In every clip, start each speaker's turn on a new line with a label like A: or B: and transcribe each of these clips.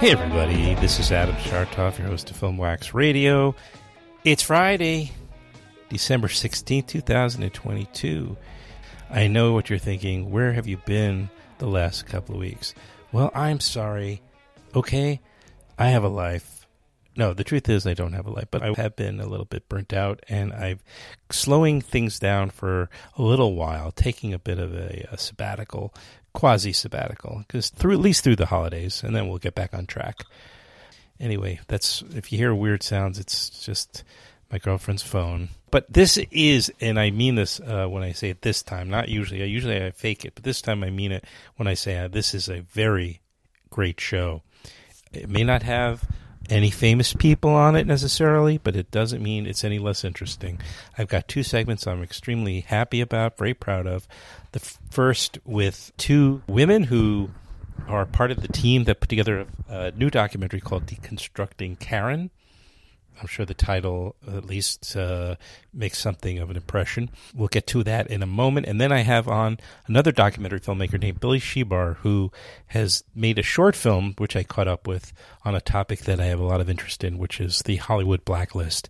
A: Hey, everybody, this is Adam Chartoff, your host of Film Wax Radio. It's Friday, December 16th, 2022. I know what you're thinking. Where have you been the last couple of weeks? Well, I'm sorry. Okay, I have a life. No, the truth is I don't have a life, but I have been a little bit burnt out and I'm slowing things down for a little while, taking a bit of a, a sabbatical quasi sabbatical because through at least through the holidays, and then we'll get back on track. Anyway, that's if you hear weird sounds, it's just my girlfriend's phone. But this is, and I mean this uh, when I say it this time, not usually. I usually I fake it, but this time I mean it when I say uh, this is a very great show. It may not have any famous people on it necessarily, but it doesn't mean it's any less interesting. I've got two segments I'm extremely happy about, very proud of. The first with two women who are part of the team that put together a, new documentary called Deconstructing Karen. I'm sure the title at least uh, makes something of an impression. We'll get to that in a moment. And then I have on another documentary filmmaker named Billy Shebar, who has made a short film, which I caught up with on a topic that I have a lot of interest in, which is the Hollywood blacklist.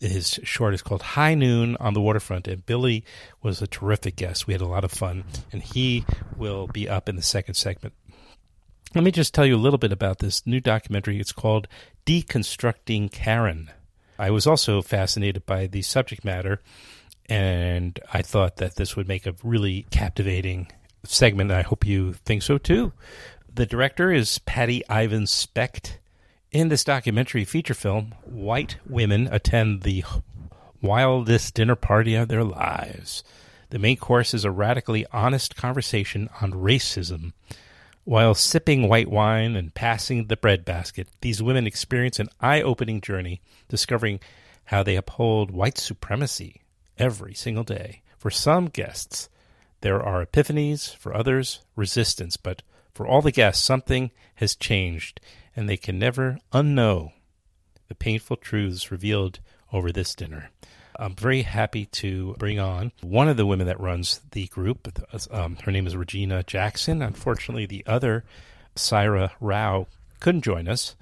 A: His short is called High Noon on the Waterfront, and Billy was a terrific guest. We had a lot of fun, and he will be up in the second segment. Let me just tell you a little bit about this new documentary. It's called Deconstructing Karen. I was also fascinated by the subject matter, and I thought that this would make a really captivating segment. I hope you think so too. The director is Patty Ivins Specht. In this documentary feature film, white women attend the wildest dinner party of their lives. The main course is a radically honest conversation on racism while sipping white wine and passing the bread basket, these women experience an eye opening journey discovering how they uphold white supremacy every single day. For some guests, there are epiphanies, for others, resistance, but for all the guests, something has changed, and they can never unknow the painful truths revealed over this dinner. I'm very happy to bring on one of the women that runs the group. Um, her name is Regina Jackson. Unfortunately, the other, Saira Rao, couldn't join us,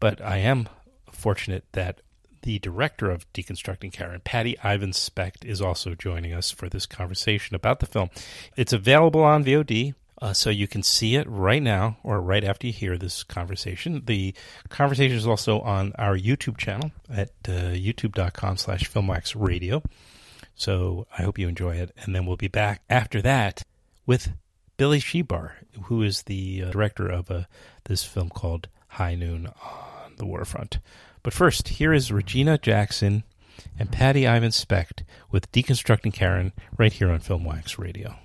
A: but I am fortunate that the director of Deconstructing Karen, Patty Ivins Specht, is also joining us for this conversation about the film. It's available on VOD. Uh, so you can see it right now or right after you hear this conversation. The conversation is also on our YouTube channel at uh, youtube.com slash filmwaxradio. So I hope you enjoy it. And then we'll be back after that with Billy Shebar, who is the uh, director of uh, this film called High Noon on the Waterfront. But first, here is Regina Jackson and Patty Ivins Specht with Deconstructing Karen right here on Film Wax Radio.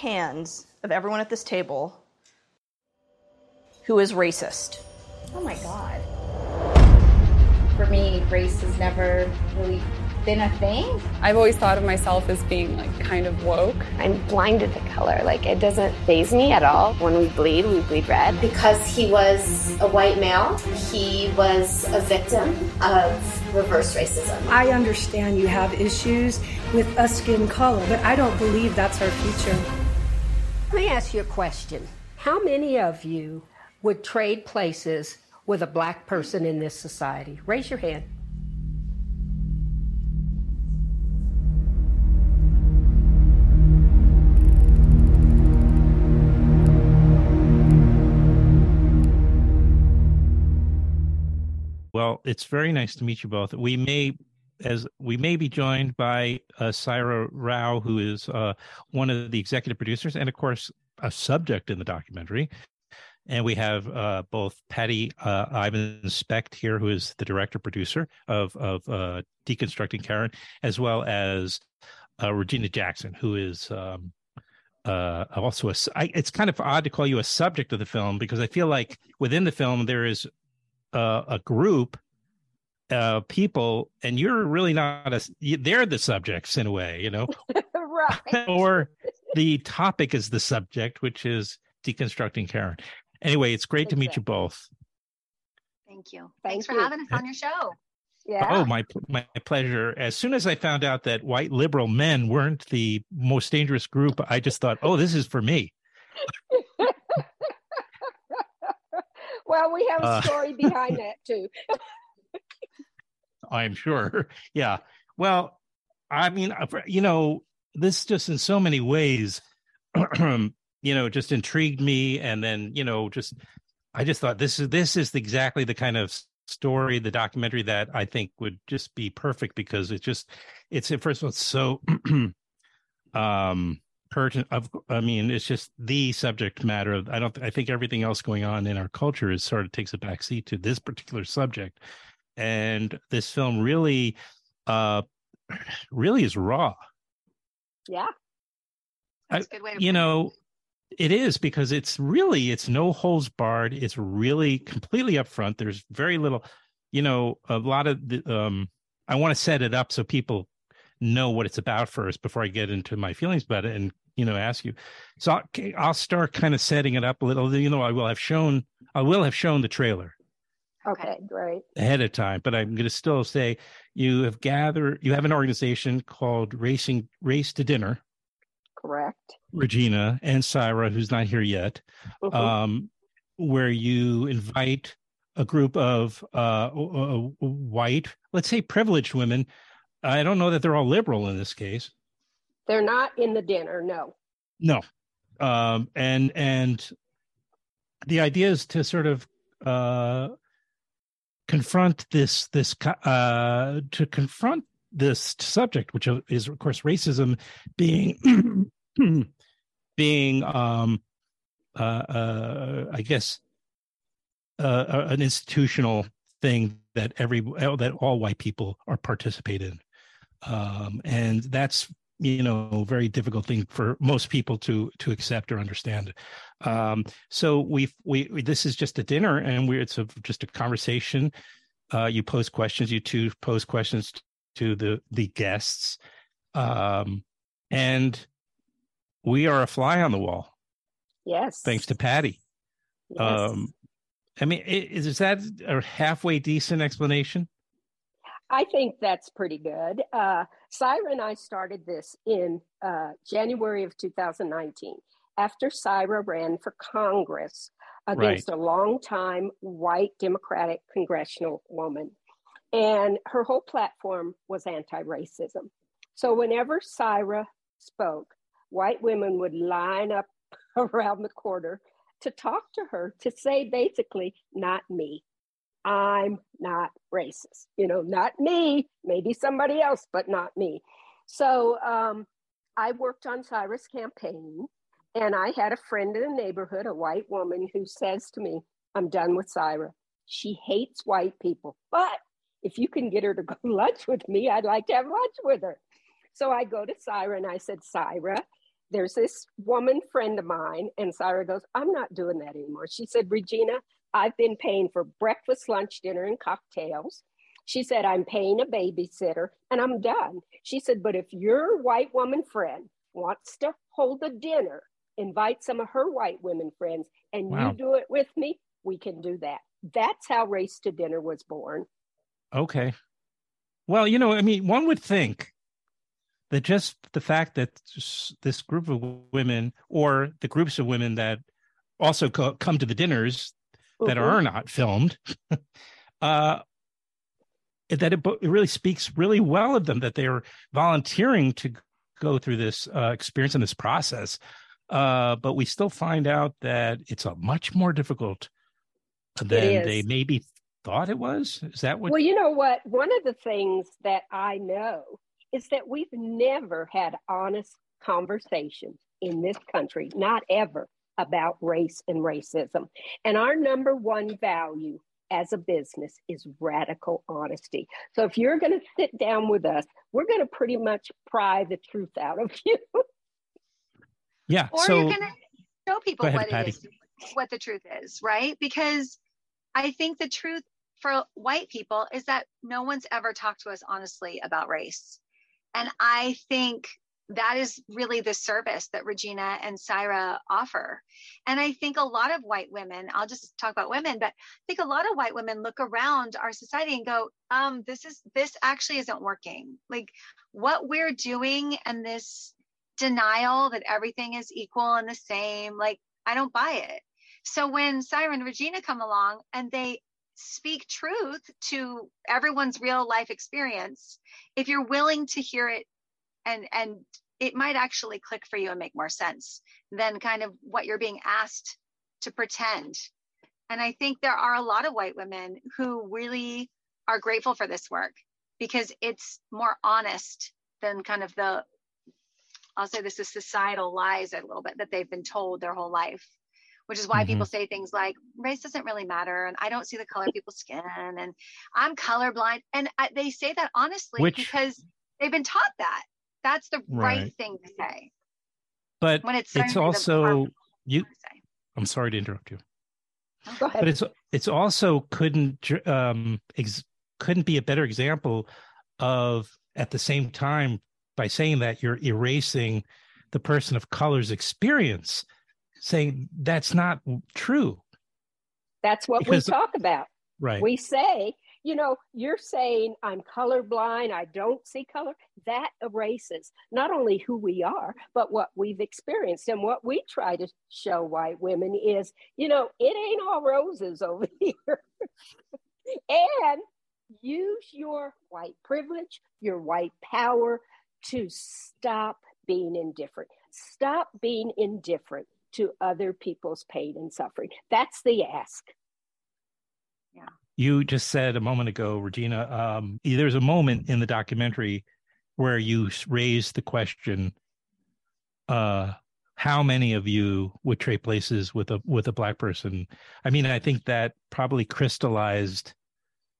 B: Hands of everyone at this table who is racist.
C: Oh my God. For me, race has never really been a thing.
D: I've always thought of myself as being like kind of woke.
E: I'm blinded to color. Like it doesn't faze me at all. When we bleed, we bleed red.
F: Because he was a white male, he was a victim of reverse racism.
G: I understand you have issues with a skin color, but I don't believe that's our future.
H: Let me ask you a question. How many of you would trade places with a black person in this society? Raise your hand.
A: Well, it's very nice to meet you both. We may as we may be joined by uh, Saira Rao, who is uh, one of the executive producers and, of course, a subject in the documentary. And we have uh, both Patty uh, Ivins Specht here, who is the director producer of of uh, Deconstructing Karen, as well as uh, Regina Jackson, who is um, uh, also a. I, it's kind of odd to call you a subject of the film because I feel like within the film there is uh, a group uh, people, and you're really not a. They're the subjects in a way, you know,
H: right.
A: or the topic is the subject, which is deconstructing Karen. Anyway, it's great to meet you both.
I: Thank you.
H: Thank
I: Thanks for
H: you.
I: having us on your show.
H: Yeah.
A: Oh, my my pleasure. As soon as I found out that white liberal men weren't the most dangerous group, I just thought, "Oh, this is for me."
H: well, we have a
A: Uh,
H: story behind that too.
A: I'm sure. Yeah. Well, I mean, uh, you know, this just in so many ways, you know, just intrigued me, and then you know, just I just thought this is this is exactly the kind of story, the documentary that I think would just be perfect because it just it's first of all it's so um pertinent of i mean it's just the subject matter of i don't i think everything else going on in our culture is sort of takes a backseat to this particular subject and this film really uh really is raw.
H: Yeah.
I: That's a good way to
A: you
I: it.
A: know it is because it's really it's no holes barred. It's really completely upfront. There's very little you know a lot of the um i want to set it up so people know what it's about first before i get into my feelings about it and you know ask you. So i'll, I'll start kind of setting it up a little. You know i will have shown i will have shown the trailer
H: Okay, great.
A: ahead of time, but I'm going to still say you have gathered, you have an organization called Racing Race to Dinner,
H: Correct.
A: Regina and Saira, who's not here yet,
H: Mhm.
A: um, where you invite a group of uh, uh, white, let's say privileged women. I don't know that they're all liberal in this case.
H: They're not in the dinner, no.
A: No, um, and and the idea is to sort of uh, confront this this uh, to confront this subject, which is of course racism, being being um, uh, uh, I guess uh, an institutional thing that every that all white people are participate in, um, and that's you know very difficult thing for most people to to accept or understand. Um so we we this is just a dinner and we it's a, just a conversation. Uh you pose questions you two pose questions to the the guests. Um and we are a fly on the wall.
H: Yes.
A: thanks to patty.
H: Yes.
A: um i mean is, is that a halfway decent explanation
H: I think that's pretty good. Uh, Saira and I started this in uh, January of 2019 after Saira ran for Congress against a longtime white Democratic congressional woman. And her whole platform was anti racism. So whenever Saira spoke, white women would line up around the corner to talk to her to say basically, not me. I'm not racist. You know, not me, maybe somebody else, but not me. So um, I worked on Saira's campaign, and I had a friend in the neighborhood, a white woman, who says to me, I'm done with Cyrus. She hates white people, but if you can get her to go lunch with me, I'd like to have lunch with her. So I go to Saira and I said, Saira, there's this woman friend of mine. And Saira goes, I'm not doing that anymore. She said, Regina, I've been paying for breakfast, lunch, dinner, and cocktails. She said, I'm paying a babysitter and I'm done. She said, but if your white woman friend wants to hold a dinner, invite some of her white women friends, and
A: Wow.
H: you do it with me, we can do that. That's how Race to Dinner was born.
A: Okay. Well, you know, I mean, one would think that just the fact that this group of women or the groups of women that also co- come to the dinners that
H: Mhm.
A: are not filmed, uh, that it, it really speaks really well of them that they are volunteering to go through this uh, experience and this process. Uh, but we still find out that it's a much more difficult than they maybe thought it was? Is that what?
H: Well, you know what? One of the things that I know is that we've never had honest conversations in this country, not ever, about race and racism. And our number one value as a business is radical honesty. So if you're going to sit down with us, we're going to pretty much pry the truth out of you.
A: yeah.
I: Or
A: so,
I: you're going to show people
A: ahead,
I: what
A: Patty.
I: it is, what the truth is, right? Because I think the truth for white people is that no one's ever talked to us honestly about race. And I think that is really the service that Regina and Saira offer. And I think a lot of white women, I'll just talk about women, but I think a lot of white women look around our society and go, um, this is this actually isn't working. Like what we're doing and this denial that everything is equal and the same, like I don't buy it. So when Saira and Regina come along and they speak truth to everyone's real life experience, if you're willing to hear it and and it might actually click for you and make more sense than kind of what you're being asked to pretend. And I think there are a lot of white women who really are grateful for this work because it's more honest than kind of the I'll say this is societal lies a little bit that they've been told their whole life which is why
A: Mm-hmm.
I: people say things like race doesn't really matter and i don't see the color of people's skin and i'm colorblind and I, they say that honestly
A: Which-
I: because they've been taught that that's the right,
A: Right.
I: thing to say
A: but
I: when it's
A: it's also you.
I: thing to say.
A: I'm sorry to interrupt you.
H: Go ahead.
A: but it's it's also couldn't um ex- couldn't be a better example of at the same time by saying that you're erasing the person of color's experience saying that's not true
H: That's what
A: Because-
H: we talk about.
A: right
H: We say, you know, you're saying I'm colorblind, I don't see color. That erases not only who we are, but what we've experienced. And what we try to show white women is, you know, it ain't all roses over here. and use your white privilege, your white power to stop being indifferent. Stop being indifferent to other people's pain and suffering. That's the ask.
A: You just said a moment ago regina um there's a moment in the documentary where you raised the question uh how many of you would trade places with a with a black person i mean i think that probably crystallized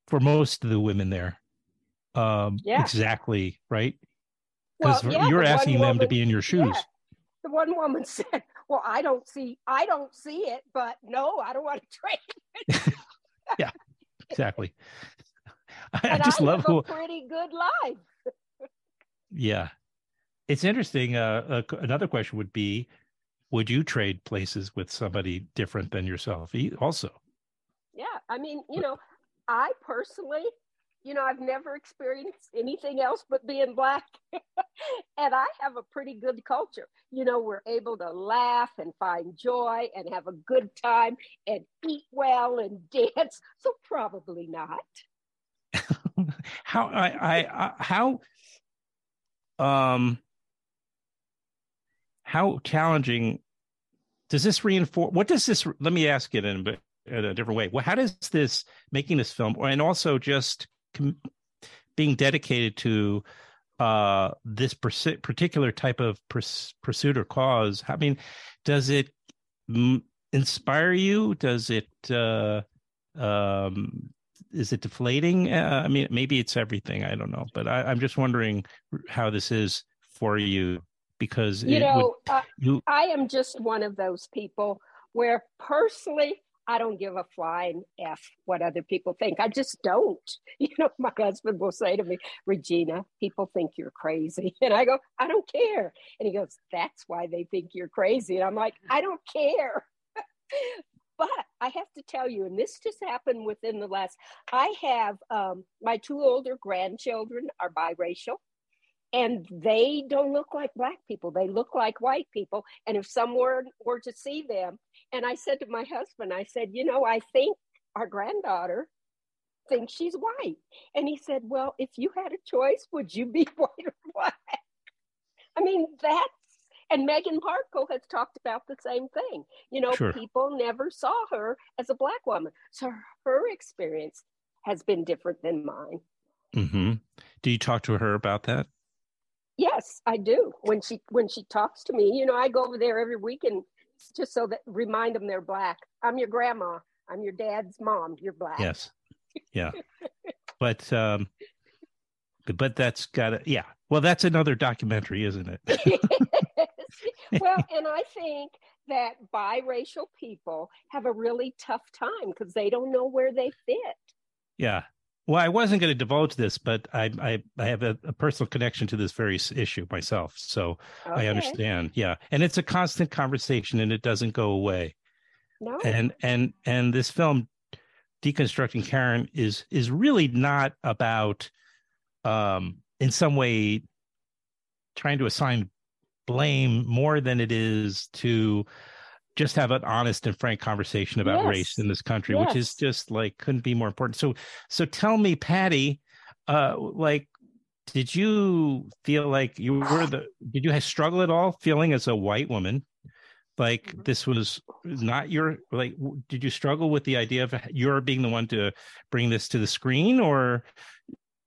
A: for most of the women there um
H: Yeah.
A: exactly right because
H: Well, yeah,
A: you're
H: the
A: asking them to be in your shoes
H: Yeah. The one woman said, "Well, I don't see, I don't see it, but no, I don't want to trade."
A: exactly I, I just
H: I
A: love who
H: a pretty good life.
A: Yeah. It's interesting. Uh, uh, another question would be Would you trade places with somebody different than yourself? Also,
H: Yeah, I mean, you know, I personally, you know, I've never experienced anything else but being black, and I have a pretty good culture. You know, we're able to laugh and find joy and have a good time and eat well and dance. So probably not.
A: how I, I, I how um how challenging does this reinforce? What does this? Let me ask it in a, in a different way. Well, how does this making this film, and also just being dedicated to uh this particular type of purs- pursuit or cause? I mean, does it inspire you? Does it? uh um is it deflating? Uh, I mean, maybe it's everything. I don't know, but I, I'm just wondering how this is for you because
H: You know, uh,
A: would, you
H: I am just one of those people where personally, I don't give a flying F what other people think. I just don't. You know, my husband will say to me, Regina, people think you're crazy. And I go, I don't care. And he goes, That's why they think you're crazy. And I'm like, I don't care. but I have to tell you, and this just happened within the last, I have um, my two older grandchildren are biracial and they don't look like black people they look like white people and if someone were to see them and i said to my husband i said you know i think our granddaughter thinks she's white and he said well if you had a choice would you be white or black i mean that's and Meghan Markle has talked about the same thing. You know,
A: Sure.
H: people never saw her as a black woman. So her experience has been different than mine.
A: Mm-hmm. Do you talk to her about that?
H: Yes, I do. When she when she talks to me, you know, I go over there every week and just so that remind them they're black. I'm your grandma. I'm your dad's mom. You're black.
A: Yes. Yeah. but um but that's got to yeah. Well, that's another documentary, isn't it?
H: well, and I think that biracial people have a really tough time because they don't know where they fit.
A: Yeah. Well, I wasn't going to divulge this, but I I, I have a, a, personal connection to this very issue myself, so okay. I understand. Yeah, and it's a constant conversation, and it doesn't go away.
H: No.
A: And and and this film, deconstructing Karen, is is really not about, um, in some way, trying to assign blame more than it is to just have an honest and frank conversation about yes. race in this country, yes. which is just like couldn't be more important. So, so tell me, Patty, uh, like, did you feel like you were the? Did you struggle at all feeling as a white woman? Like mm-hmm. this was not your like. Did you struggle with the idea of your being the one to bring this to the screen, or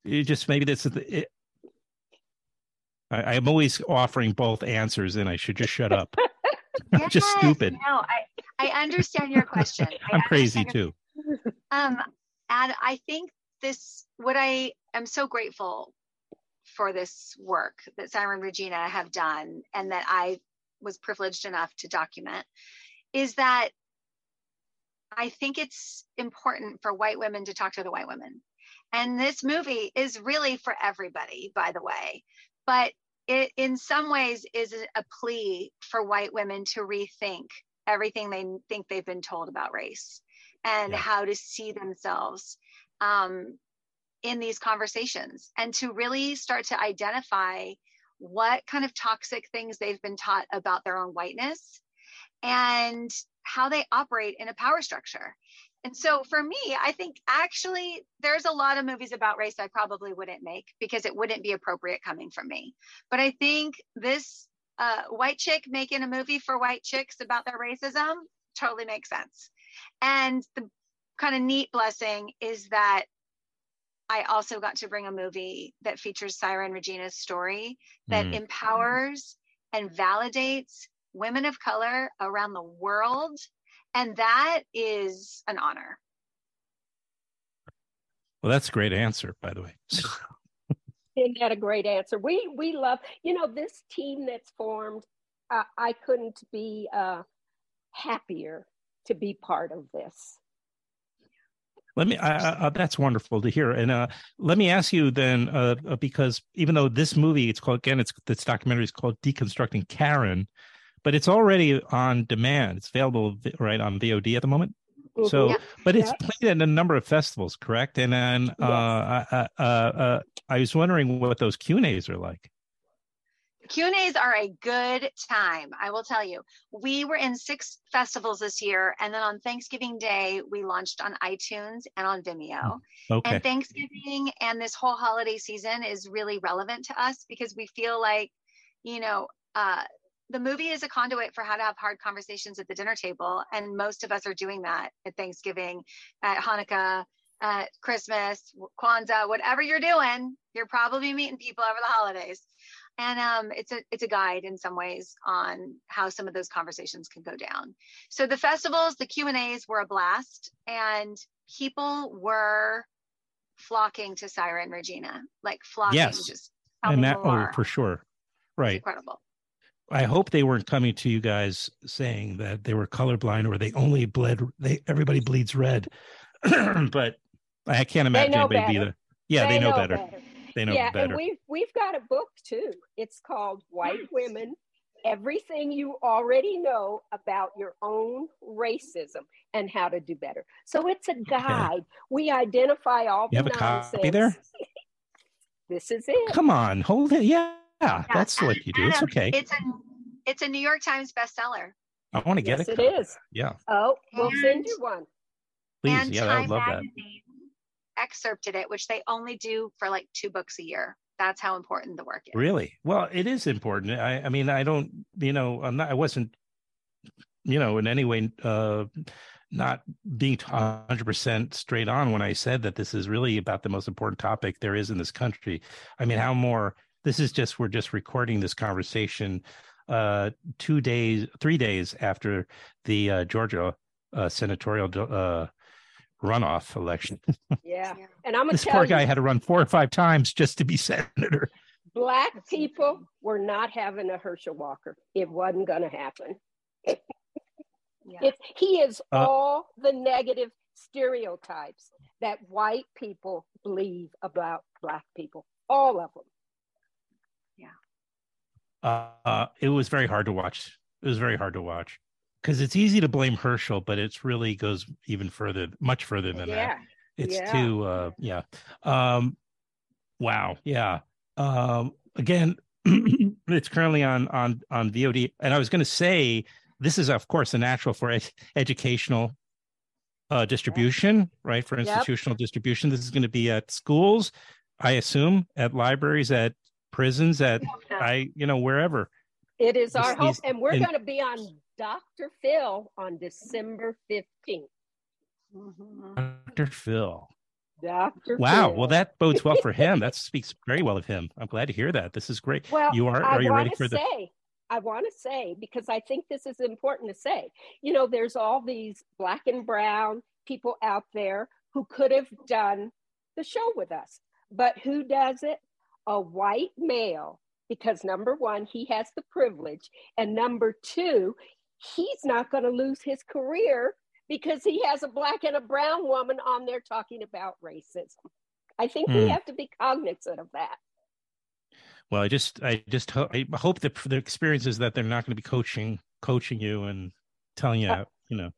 A: you just maybe this is it, I, I'm always offering both answers, and I should just shut up. yes, just stupid.
I: No, I, I understand your question.
A: I'm crazy too.
I: Um, and I think this, what I am so grateful for this work that Saira and Regina have done and that I was privileged enough to document is that I think it's important for white women to talk to the white women. And this movie is really for everybody, by the way. But it in some ways is a plea for white women to rethink everything they think they've been told about race and yeah. how to see themselves um, in these conversations and to really start to identify what kind of toxic things they've been taught about their own whiteness and how they operate in a power structure and so for me, I think actually there's a lot of movies about race I probably wouldn't make because it wouldn't be appropriate coming from me. But I think this uh, white chick making a movie for white chicks about their racism totally makes sense. And the kind of neat blessing is that I also got to bring a movie that features Saira and Regina's story that mm. empowers and validates women of color around the world and that is an honor.
A: Well, that's a great answer, by the way.
H: Isn't that a great answer? We we love you know this team that's formed. Uh, I couldn't be uh, happier to be part of this.
A: Let me. Uh, that's wonderful to hear. And uh, let me ask you then, uh, uh, because even though this movie, it's called again, it's this documentary is called "Deconstructing Karen," but it's already on demand. It's available right on VOD at the moment. Mm-hmm. So, yeah. but it's yeah. played at a number of festivals, correct? And then yes. uh, uh, uh, uh, I was wondering what those Q and A's are like.
I: Q and A's are a good time. I will tell you. We were in six festivals this year, and then on Thanksgiving Day, we launched on iTunes and on Vimeo.
A: Hmm. Okay.
I: And Thanksgiving and this whole holiday season is really relevant to us because we feel like, you know, uh, the movie is a conduit for how to have hard conversations at the dinner table. And most of us are doing that at Thanksgiving, at Hanukkah, at Christmas, Kwanzaa, whatever you're doing, you're probably meeting people over the holidays. And um, it's a it's a guide in some ways on how some of those conversations can go down. So the festivals, the Q and A's were a blast, and people were flocking to Saira and Regina, like flocking.
A: Yes,
I: just
A: and that oh for sure, right?
I: incredible.
A: I hope they weren't coming to you guys saying that they were colorblind or they only bled. They everybody bleeds red, but I can't imagine anybody better. be the. Yeah, they, they know, know better. better. They know
H: yeah,
A: better.
H: and we've we've got a book too. It's called White Women: Everything You Already Know About Your Own Racism and How to Do Better. So it's a guide. Okay. We identify all
A: you
H: the
A: have
H: nonsense.
A: a copy there.
H: this is it.
A: Come on, hold it. Yeah. Yeah, that's what you do. It's okay.
I: It's a it's a New York Times bestseller.
A: I want to get
H: yes,
A: it.
H: It is.
A: Yeah.
H: Oh, we'll and, send you one.
A: Please,
I: and
A: yeah,
I: Time
A: I love
I: Magazine that. Excerpted it, which they only do for like two books a year. That's how important the work is.
A: Really? Well, it is important. I, I mean, I don't, you know, I'm not, I wasn't, you know, in any way, uh, not being 100% straight on when I said that this is really about the most important topic there is in this country. I mean, how more this is just we're just recording this conversation uh 2 days 3 days after the uh, Georgia uh, senatorial uh runoff election.
H: Yeah. And I'm gonna
A: this
H: tell
A: poor
H: you,
A: guy had to run four or five times just to be senator.
H: black people were not having a Herschel Walker. It wasn't gonna happen.
I: Yeah.
H: It's he is
A: Uh,
H: all the negative stereotypes that white people believe about black people. All of them.
A: Uh, it was very hard to watch. It was very hard to watch because it's easy to blame Herschel, but it really goes even further, much further than
H: yeah.
A: that. It's
H: yeah.
A: too, uh, yeah. Um, wow, yeah. Um, again, it's currently on on on VOD, and I was going to say this is, of course, a natural for ed- educational uh, distribution, right? For
H: Yep.
A: institutional distribution, this is going to be at schools, I assume, at libraries, at prisons, at I, you know, wherever.
H: It is our hope. And we're going to be on Dr. Phil on December 15th.
I: Mhm.
A: Dr. Phil.
H: Dr.
A: Wow.
H: Phil.
A: Well, that bodes well for him. That speaks very well of him. I'm glad to hear that. This is great.
H: Well,
A: you are.
H: I
A: Are you ready for the?
H: say, I want to say because I think this is important to say. You know, there's all these black and brown people out there who could have done the show with us, but who does it? A white male, because number one, he has the privilege, and number two, he's not going to lose his career because he has a black and a brown woman on there talking about racism. I think we
A: Hmm.
H: have to be cognizant of that.
A: Well, I just, I just, ho- I hope that the experience is that they're not going to be coaching, coaching you and telling you,
H: Uh,
A: you know,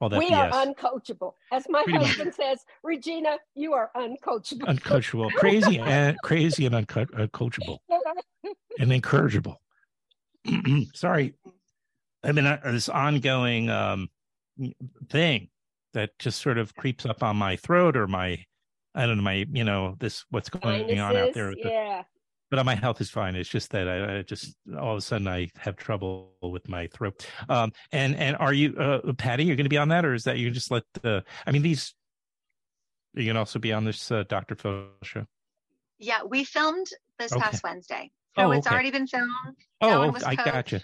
A: all that
H: we
A: BS.
H: are uncoachable. As my
A: Pretty much.
H: husband says, Regina, you are uncoachable.
A: uncoachable, crazy and crazy and unco- uncoachable and incorrigible. Sorry, I mean uh, this ongoing um, thing that just sort of creeps up on my throat or my, I don't know, my you know this what's going on out there. With the-
H: yeah.
A: But my health is fine. It's just that I, I just all of a sudden I have trouble with my throat. Um, and and are you, uh, Patty? You're going to be on that, or is that you just let the? I mean, these. You can also be on this uh, Dr. Phil show.
I: Yeah, we filmed this
A: Okay.
I: past Wednesday. So
A: Oh,
I: it's
A: okay.
I: already been filmed.
A: Oh, okay, I gotcha.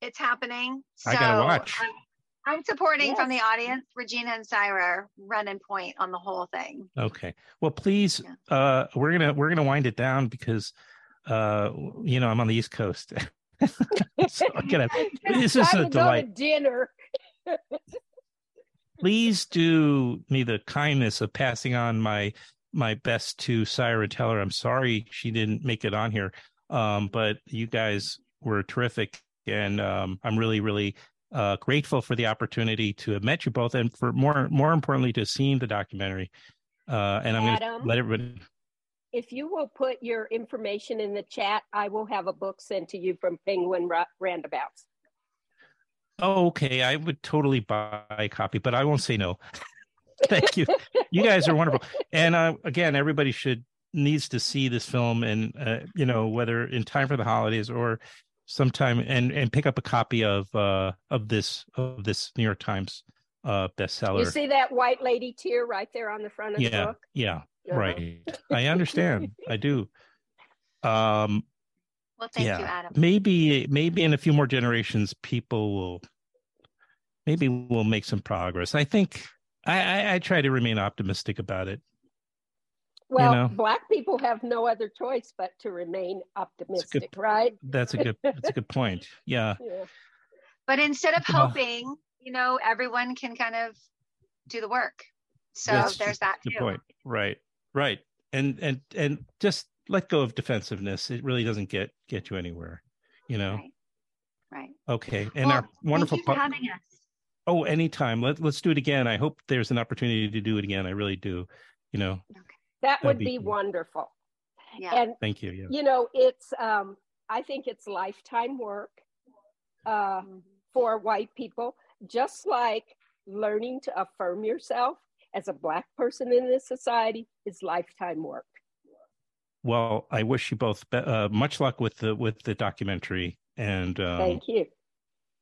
I: It's happening. So
A: I gotta watch.
I: I'm, I'm supporting from the audience. Regina and Saira are running point on the whole thing.
A: Okay. Well, please, uh, we're gonna we're gonna wind it down because, uh, you know, I'm on the East Coast. so I'm gonna, this is a
H: to go to
A: delight.
H: dinner.
A: Please do me the kindness of passing on my my best to Saira. Tell her I'm sorry she didn't make it on here, um, but you guys were terrific, and um, I'm really really uh, grateful for the opportunity to have met you both, and for more more importantly to have seen the documentary. Uh, and I'm going to let everybody.
H: If you will put your information in the chat, I will have a book sent to you from Penguin Random House.
A: Oh, okay. I would totally buy a copy, but I won't say no. Thank you. You guys are wonderful. And uh, again, everybody should needs to see this film, and uh, you know whether in time for the holidays or sometime, and and pick up a copy of uh of this of this New York Times uh bestseller.
H: You see that white lady tear right there on the front of the
A: yeah,
H: book?
A: yeah,
H: Uh-huh.
A: right. I understand. I do. Um,
I: Well, thank
A: yeah,
I: you, Adam.
A: maybe maybe in a few more generations, people will maybe we'll make some progress. I think I, I, I try to remain optimistic about it.
H: Well,
A: know.
H: black people have no other choice but to remain optimistic, right?
A: That's a good that's a good point. Yeah.
H: Yeah.
I: But instead of
A: Well-
I: hoping, you know, everyone can kind of do the work. So
A: That's
I: there's that
A: Good
I: too.
A: point. Right. Right. And and and just let go of defensiveness. It really doesn't get get you anywhere. You know.
I: Right. Right.
A: Okay. And
I: Well,
A: our wonderful
I: Thank you for
A: pu-
I: having us.
A: Oh, anytime. Let let's do it again. I hope there's an opportunity to do it again. I really do. You know.
H: That
A: That'd
H: would
A: be
H: be
A: cool.
H: wonderful.
I: Yeah.
H: And
A: Thank you. Yeah.
H: you know, it's um I think it's lifetime work uh for white people, just like learning to affirm yourself as a black person in this society is lifetime work.
A: Well, I wish you both be- uh, much luck with the with the documentary. And um,
H: Thank you.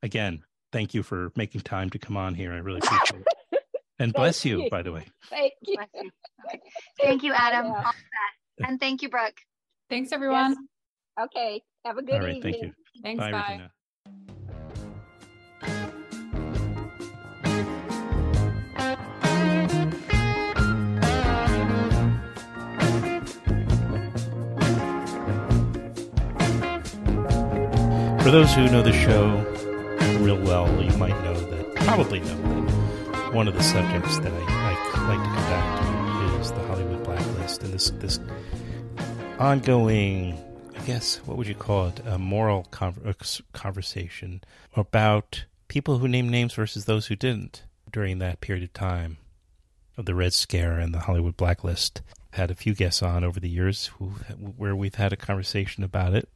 A: again, thank you for making time to come on here. I really appreciate it. And bless you,
H: you.
A: by the way.
H: Thank you.
I: You. Thank you, Adam.
H: Yeah.
I: And thank you, Brooke.
D: Thanks, everyone.
H: Yes. Okay. Have a good
A: All right,
H: evening.
A: thank you.
D: Thanks.
A: Bye,
D: bye.
A: Regina. For those who know the show real well, you might know that, probably know that one of the subjects that I, I like to come back to is the Hollywood blacklist and this this ongoing, I guess, what would you call it, a moral uh, conversation about people who named names versus those who didn't during that period of time of the Red Scare and the Hollywood blacklist. I've Had a few guests on over the years who, where we've had a conversation about it.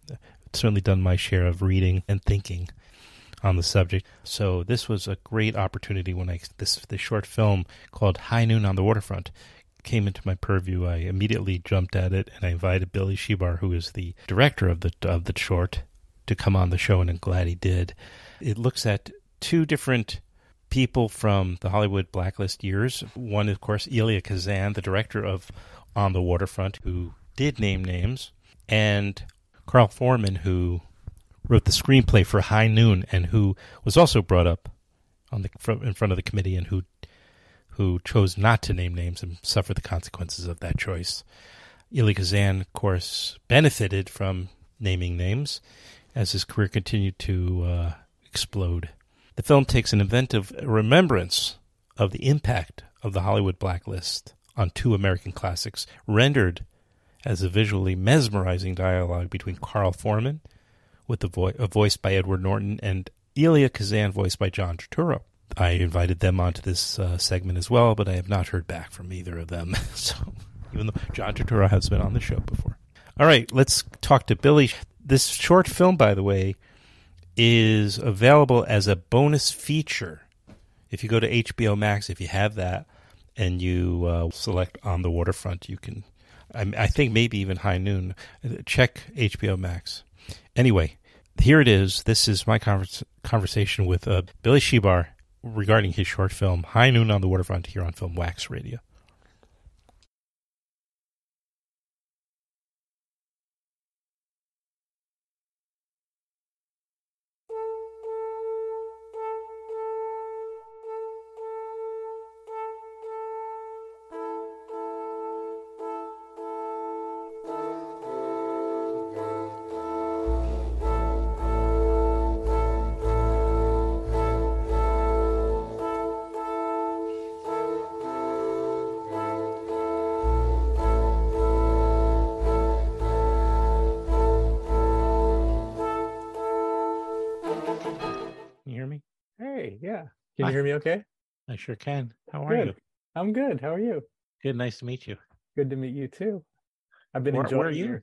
A: Certainly done my share of reading and thinking on the subject. So this was a great opportunity when I this this short film called High Noon on the Waterfront came into my purview. I immediately jumped at it and I invited Billy Shebar, who is the director of the of the short, to come on the show, and I'm glad he did. It looks at two different people from the Hollywood blacklist years. One, of course, Elia Kazan, the director of On the Waterfront, who did name names, and Carl Foreman, who wrote the screenplay for High Noon and who was also brought up on the in front of the committee and who who chose not to name names and suffer the consequences of that choice. Eli Kazan, of course, benefited from naming names as his career continued to uh, explode. The film takes an inventive remembrance of the impact of the Hollywood blacklist on two American classics, rendered as a visually mesmerizing dialogue between Carl Foreman, with the vo- a voice by Edward Norton, and Elia Kazan, voiced by John Turturro. I invited them onto this uh, segment as well, but I have not heard back from either of them. so, even though John Turturro has been on the show before. All right, let's talk to Billy. This short film, by the way, is available as a bonus feature. If you go to HBO Max, if you have that, and you uh, select on the waterfront, you can. I, I think maybe even High Noon. Check HBO Max. Anyway, here it is. This is my convers- conversation with uh, Billy Shebar regarding his short film High Noon on the Waterfront here on Film Wax Radio. You hear me
J: okay?
A: I sure can. How are
J: Good.
A: you?
J: I'm good. How are you?
A: Good. Nice to meet you.
J: Good to meet you too. I've been
A: Where-
J: enjoying
A: where are you?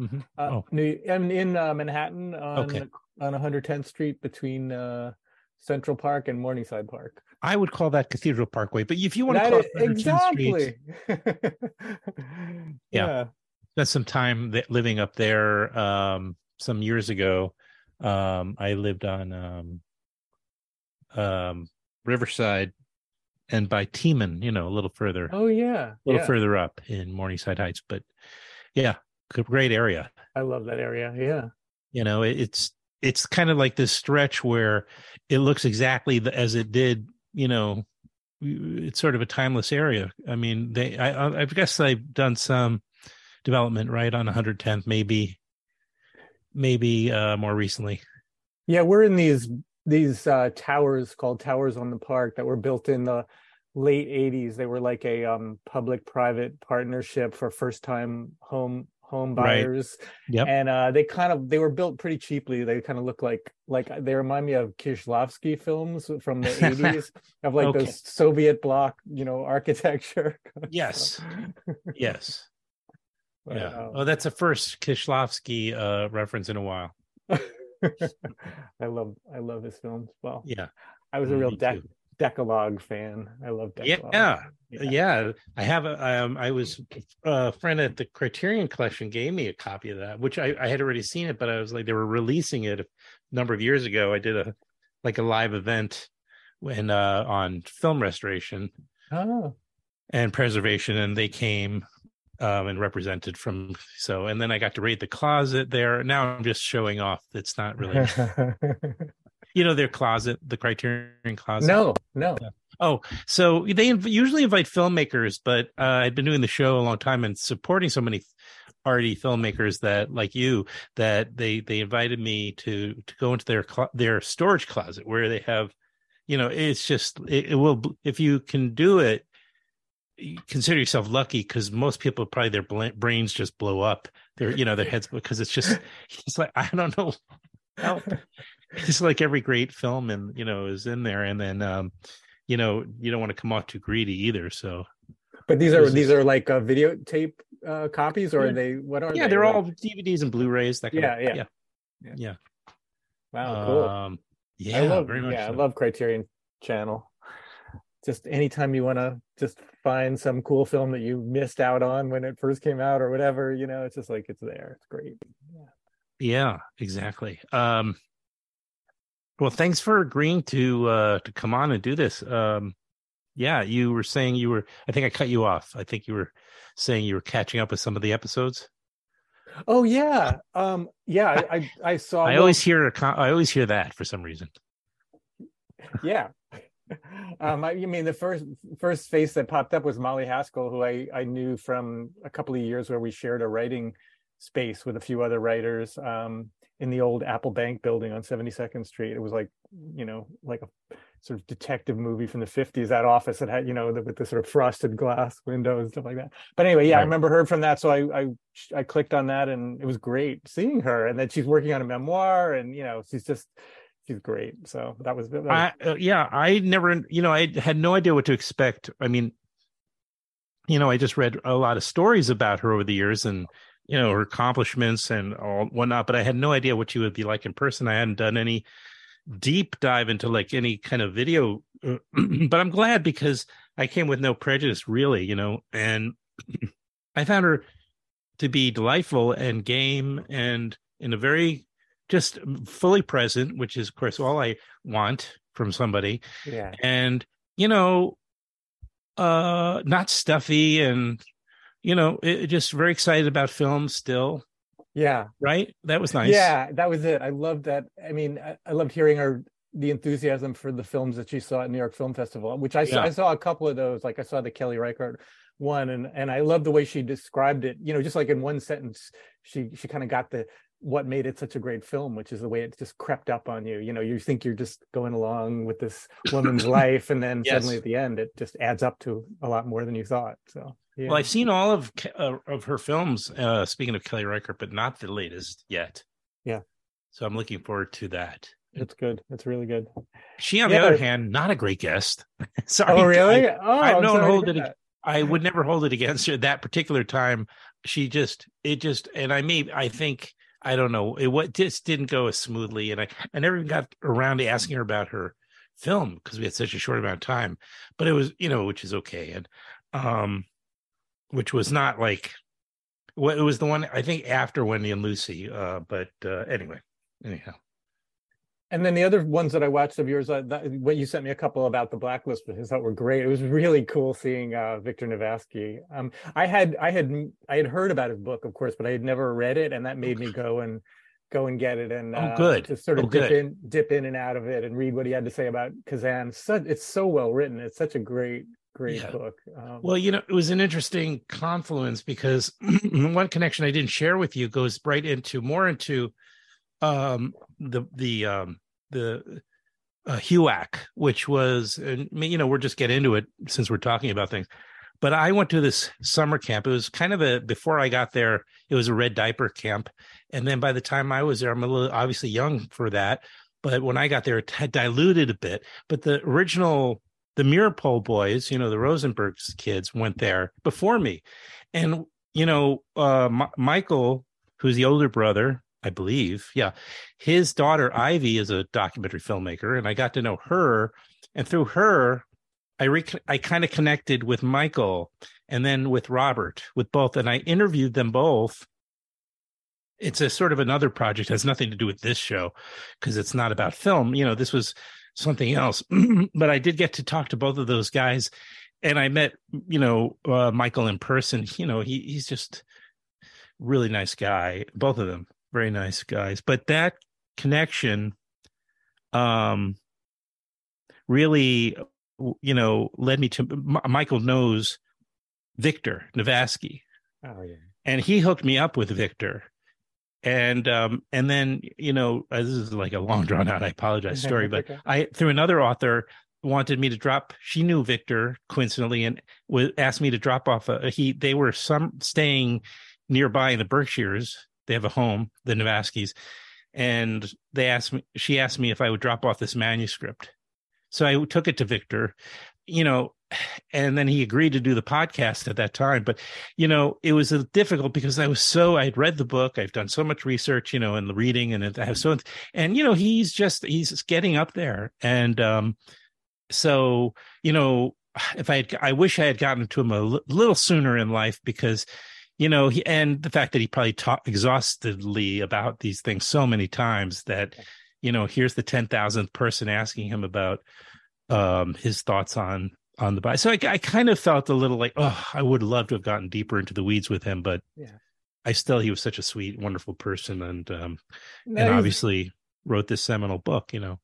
A: Mhm.
J: Uh,
A: Oh.
J: New, I'm in uh, Manhattan on
A: Okay.
J: on 110th Street between uh, Central Park and Morningside Park.
A: I would call that Cathedral Parkway, but if you want to call it 110th Street,
J: exactly.
A: Yeah. spent some time th- living up there um, some years ago. Um, I lived on um, um, Riverside and by Teeman, you know, a little further,
J: Oh yeah.
A: a little
J: yeah.
A: further up in Morningside Heights. But yeah, great area.
J: I love that area. Yeah.
A: You know, it, it's it's kind of like this stretch where it looks exactly the, as it did. You know, it's sort of a timeless area. I mean, they I, I guess I've done some development right on 110th, maybe maybe uh more recently.
J: Yeah, we're in these these uh, towers called towers on the park that were built in the late 80s. They were like a um, public-private partnership for first-time home home
A: Right.
J: buyers.
A: Yep.
J: And uh, they kind of they were built pretty cheaply. They kind of look like like they remind me of Kieślowski films from the 80s of like
A: Okay.
J: those Soviet bloc, you know, architecture.
A: Yes. yes.
J: But,
A: Yeah.
J: um,
A: Oh, that's a first Kieślowski uh reference in a while.
J: I love I love his films. Well,
A: Yeah.
J: I was a real dec- Decalogue fan. I love Decalogue.
A: Yeah. Yeah. I have a um I was a friend at the Criterion collection gave me a copy of that, which I, I had already seen it, but I was like they were releasing it a number of years ago. I did a like a live event when uh on film restoration
J: Oh,
A: and preservation and they came um and represented from so and then I got to raid the closet there. Now I'm just showing off. It's not really you know their closet, the Criterion closet.
J: no, no.
A: Oh, so they inv- usually invite filmmakers, but uh, I'd been doing the show a long time and supporting so many arty filmmakers that, like you, that they they invited me to to go into their clo- their storage closet where they have, you know, it's just it, it will if you can do it, you consider yourself lucky because most people probably their brains just blow up. Their you know their heads because it's just it's like I don't know. Help. It's like every great film and you know is in there, and then um, you know you don't want to come off too greedy either. So
J: But these are these are like uh, videotape uh, copies, or
A: Yeah.
J: are they? What are they?
A: yeah,
J: they?
A: they're all DVDs and Blu-rays. That kind
J: Yeah,
A: of,
J: yeah.
A: yeah,
J: Yeah.
A: yeah.
J: Wow, cool.
A: Um, yeah,
J: I love, yeah,
A: so.
J: I love Criterion Channel. Just anytime you want to just find some cool film that you missed out on when it first came out or whatever, you know, it's just like it's there. It's great.
A: Yeah, Yeah, exactly. Um, well, thanks for agreeing to uh to come on and do this. Um, yeah, you were saying you were. I think I cut you off. I think you were saying you were catching up with some of the episodes.
J: Oh yeah, um, yeah. I I, I saw.
A: I always hear a con- I always hear that for some reason.
J: yeah. Um, I, you mean the first first face that popped up was Molly Haskell, who I I knew from a couple of years where we shared a writing space with a few other writers um, in the old Apple Bank building on 72nd Street. It was like you know like a sort of detective movie from the 50s. That office that had you know the, with the sort of frosted glass windows and stuff like that. But anyway, yeah, I remember her from that, so I I I clicked on that, and it was great seeing her, and that she's working on a memoir, and you know she's just she's great. So that was, that was
A: I uh, yeah, I never, you know, I had no idea what to expect. I mean, you know, I just read a lot of stories about her over the years, and you know her accomplishments and all whatnot, but I had no idea what she would be like in person. I hadn't done any deep dive into like any kind of video, uh, but I'm glad because I came with no prejudice, really, you know, and I found her to be delightful and game and in a very just fully present, which is of course all I want from somebody
J: yeah.
A: and you know uh not stuffy and you know it, just very excited about film still
J: Yeah.
A: right that was nice
J: Yeah, that was it. I loved that. I mean, I, I loved hearing her the enthusiasm for the films that she saw at New York Film Festival, which I saw. I saw a couple of those. Like I saw the Kelly Reichardt one, and and I love the way she described it. You know, just like in one sentence, she she kind of got the what made it such a great film, which is the way it just crept up on you. You know, you think you're just going along with this woman's life, and then
A: Yes.
J: suddenly at the end, it just adds up to a lot more than you thought. So. Yeah.
A: well i've seen all of uh, of her films uh speaking of kelly reichardt but not the latest yet
J: Yeah.
A: so i'm looking forward to that
J: it's good. It's really good.
A: she on
J: Yeah.
A: the other hand not a great guest sorry
J: Oh, really?
A: I,
J: Oh,
A: I don't hold it. I would never hold it against her that particular time. She just, it just, and I may, I think, I don't know, it what just didn't go as smoothly, and I, I never even got around to asking her about her film because we had such a short amount of time. But it was, you know, which is okay, and um, which was not like, well, it was the one I think after Wendy and Lucy. Uh, but uh, anyway, anyhow,
J: And then the other ones that I watched of yours, uh, that, what you sent me a couple about the blacklist, which I thought were great. It was really cool seeing uh, Victor Navasky. Um, I had, I had, I had heard about his book, of course, but I had never read it, and that made me go and go and get it and
A: Oh,
J: uh,
A: good.
J: just sort of
A: Oh,
J: dip
A: good.
J: in, dip in and out of it, and read what he had to say about Kazan. So, it's so well written. It's such a great, great
A: Yeah.
J: book. Um,
A: Well, you know, it was an interesting confluence because one connection I didn't share with you goes right into more into um the the um the uh, HUAC, which was and you know we're just get into it since we're talking about things. But I went to this summer camp. It was kind of a before I got there. It was a red diaper camp, and then by the time I was there, I'm a little obviously young for that. But when I got there, it had diluted a bit. But the original the Meeropol boys, you know, the Rosenberg's kids went there before me. And, you know, uh, M- Michael, who's the older brother, I believe, yeah, his daughter Ivy is a documentary filmmaker, and I got to know her. And through her, I re- I kind of connected with Michael and then with Robert, with both, and I interviewed them both. It's a sort of another project, has nothing to do with this show because it's not about film. You know, this was something else. but I did get to talk to both of those guys, and I met you know uh, Michael in person. You know, he he's just really nice guy. Both of them very nice guys. But that connection, um, really, you know, led me to M- Michael knows Victor Navasky.
J: Oh yeah.
A: And he hooked me up with Victor and um and then you know uh, this is like a long drawn out i apologize story but okay. i through another author wanted me to drop she knew victor coincidentally and was asked me to drop off a he they were some staying nearby in the berkshires they have a home the Navaskys and they asked me she asked me if i would drop off this manuscript. So i took it to victor you know and then he agreed to do the podcast at that time. But you know it was difficult because i was so I had read the book i've done so much research you know and the reading and i have so and you know he's just he's getting up there. And um so you know if i had i wish i had gotten to him a l- little sooner in life because you know he and the fact that he probably talked exhaustedly about these things so many times that you know here's the 10,000th person asking him about um his thoughts on on the bike. So I, I kind of felt a little like, oh, I would love to have gotten deeper into the weeds with him, but
J: yeah.
A: I still he was such a sweet, wonderful person, and um, no, and obviously wrote this seminal book. You know,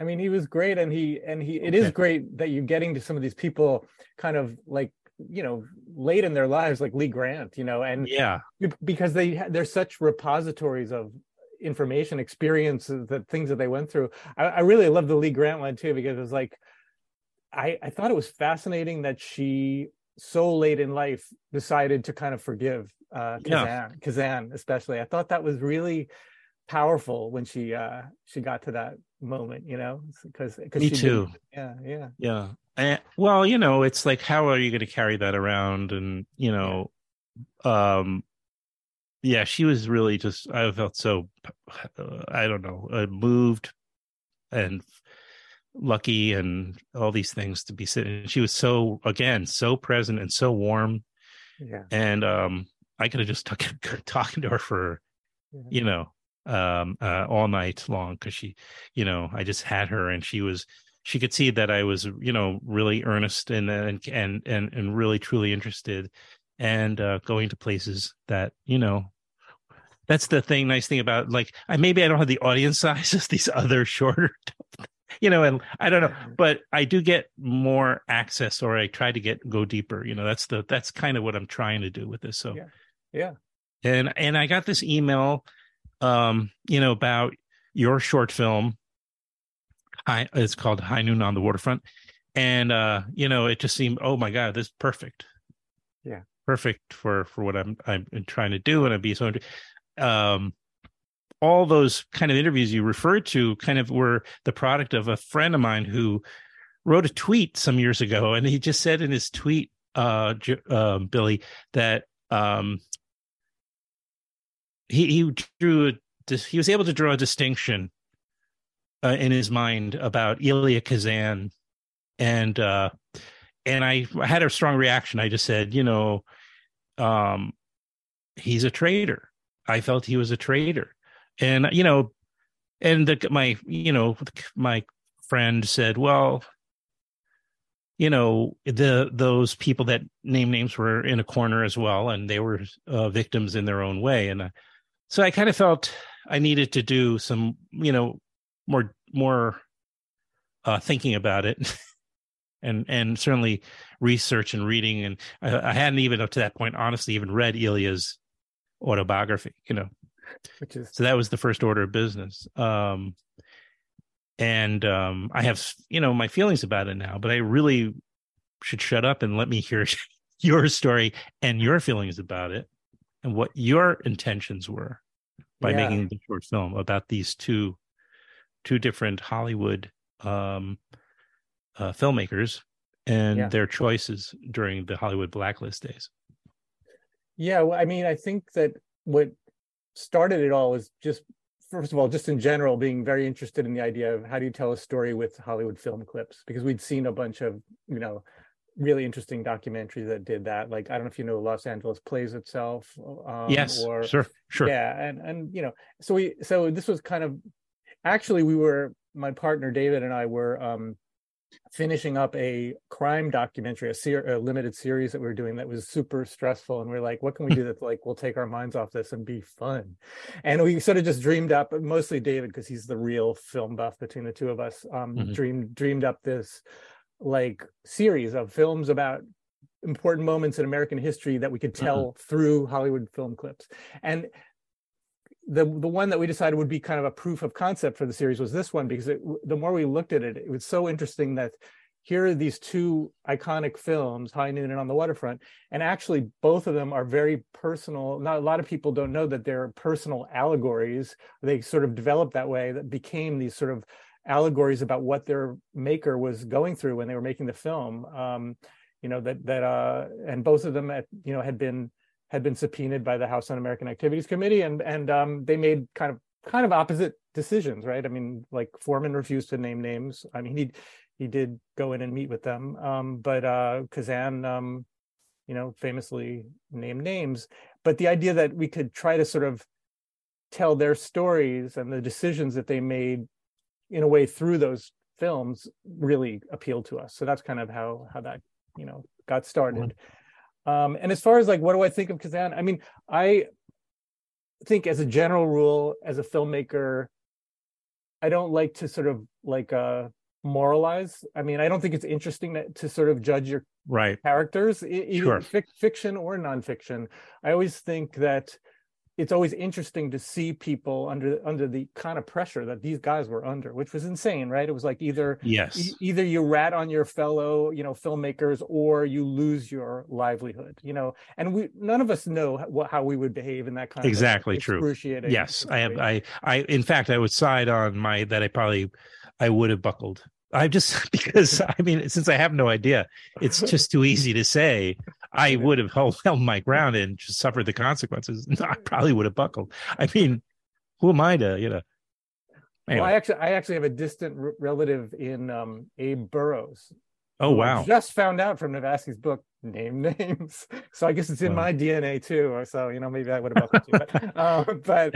J: I mean, he was great, and he and he. It okay. is great that you're getting to some of these people, kind of like you know late in their lives like lee grant you know and
A: yeah
J: because they they're such repositories of information experiences that things that they went through I, I really love the lee grant one too because it's like I, I thought it was fascinating that she so late in life decided to kind of forgive uh Kazan, yeah. Kazan especially. I thought that was really powerful when she uh she got to that moment, you know, because because
A: me too.
J: Did, yeah, yeah,
A: yeah. And, well, you know, it's like how are you going to carry that around? And you know, yeah. um, yeah, she was really just. I felt so. Uh, I don't know, uh, moved and lucky and all these things to be sitting. And she was so again so present and so warm.
J: Yeah.
A: And um, I could have just talk, talking to her for, yeah. you know, um, uh, all night long because she, you know, I just had her and she was she could see that I was, you know, really earnest and and and and, and really truly interested, and uh, going to places that you know that's the thing nice thing about like I maybe I don't have the audience size as these other shorter you know, and I don't know, but I do get more access or I try to get go deeper. You know, that's the that's kind of what I'm trying to do with this. So
J: yeah. Yeah.
A: And and I got this email um, you know, about your short film. High, it's called High Noon on the Waterfront. And uh, you know, it just seemed, oh my God, this is perfect.
J: Yeah.
A: Perfect for for what I'm I'm trying to do. And I'd be so um all those kind of interviews you referred to kind of were the product of a friend of mine who wrote a tweet some years ago and he just said in his tweet uh, uh billy that um he he drew a, he was able to draw a distinction uh, in his mind about Elia Kazan. And uh and I had a strong reaction. I just said you know um he's a traitor. I felt he was a traitor. And you know and the, my you know my friend said well you know the those people that name names were in a corner as well and they were uh, victims in their own way. And uh, so i kind of felt i needed to do some you know more more uh, thinking about it and and certainly research and reading. And I, I hadn't even up to that point honestly even read Elia's autobiography you know.
J: Which is
A: so that was the first order of business. Um and um i have you know my feelings about it now but i really should shut up and let me hear your story and your feelings about it and what your intentions were by yeah. making the short film about these two two different hollywood um uh, filmmakers and yeah. their choices during the hollywood blacklist days.
J: Yeah well, i mean i think that what started it all is just first of all just in general being very interested in the idea of how do you tell a story with hollywood film clips? Because we'd seen a bunch of you know really interesting documentaries that did that. Like i don't know if you know los angeles plays itself
A: um, yes or sure sure.
J: Yeah and and you know so we so this was kind of actually we were my partner David and I were um, finishing up a crime documentary, a, ser- a, limited series that we were doing that was super stressful. And we are like, what can we do that's like, we'll take our minds off this and be fun. And we sort of just dreamed up, mostly David, because he's the real film buff between the two of us, um, mm-hmm. dreamed, dreamed up this like series of films about important moments in American history that we could tell uh-huh. through Hollywood film clips. And the the one that we decided would be kind of a proof of concept for the series was this one because it, the more we looked at it, it was so interesting that here are these two iconic films, High Noon and On the Waterfront, and actually both of them are very personal. Not a lot of people don't know that they're personal allegories. They sort of developed that way that became these sort of allegories about what their maker was going through when they were making the film. Um, you know that that uh, and both of them, at, you know, had been had been subpoenaed by the House Un-American Activities Committee, and and um, they made kind of kind of opposite decisions, right? I mean, like Foreman refused to name names. I mean, he he did go in and meet with them, um, but uh, Kazan, um, you know, famously named names. But the idea that we could try to sort of tell their stories and the decisions that they made in a way through those films really appealed to us. So that's kind of how how that you know got started. Um, and as far as like, what do I think of Kazan? I mean, I think as a general rule, as a filmmaker, I don't like to sort of like uh, moralize. I mean, I don't think it's interesting to, to sort of judge your
A: right
J: characters, either sure. fiction or nonfiction. I always think that it's always interesting to see people under under the kind of pressure that these guys were under which was insane right? It was like either
A: yes.
J: e- either you rat on your fellow you know filmmakers or you lose your livelihood you know? And we none of us know how, how we would behave in that kind of
A: exactly
J: of
A: true.
J: excruciating
A: yes. I have i i in fact i would side on my that i probably i would have buckled. I just because I mean, since I have no idea, it's just too easy to say. I would have held, held my ground and just suffered the consequences. I probably would have buckled. I mean, who am I to, you know?
J: Anyway. Well, I actually, I actually have a distant relative in um, Abe Burrows.
A: Oh wow!
J: just found out from Navasky's book, Name Names. So I guess it's in wow. my DNA too. Or so you know, maybe I would have buckled you. But, uh, but,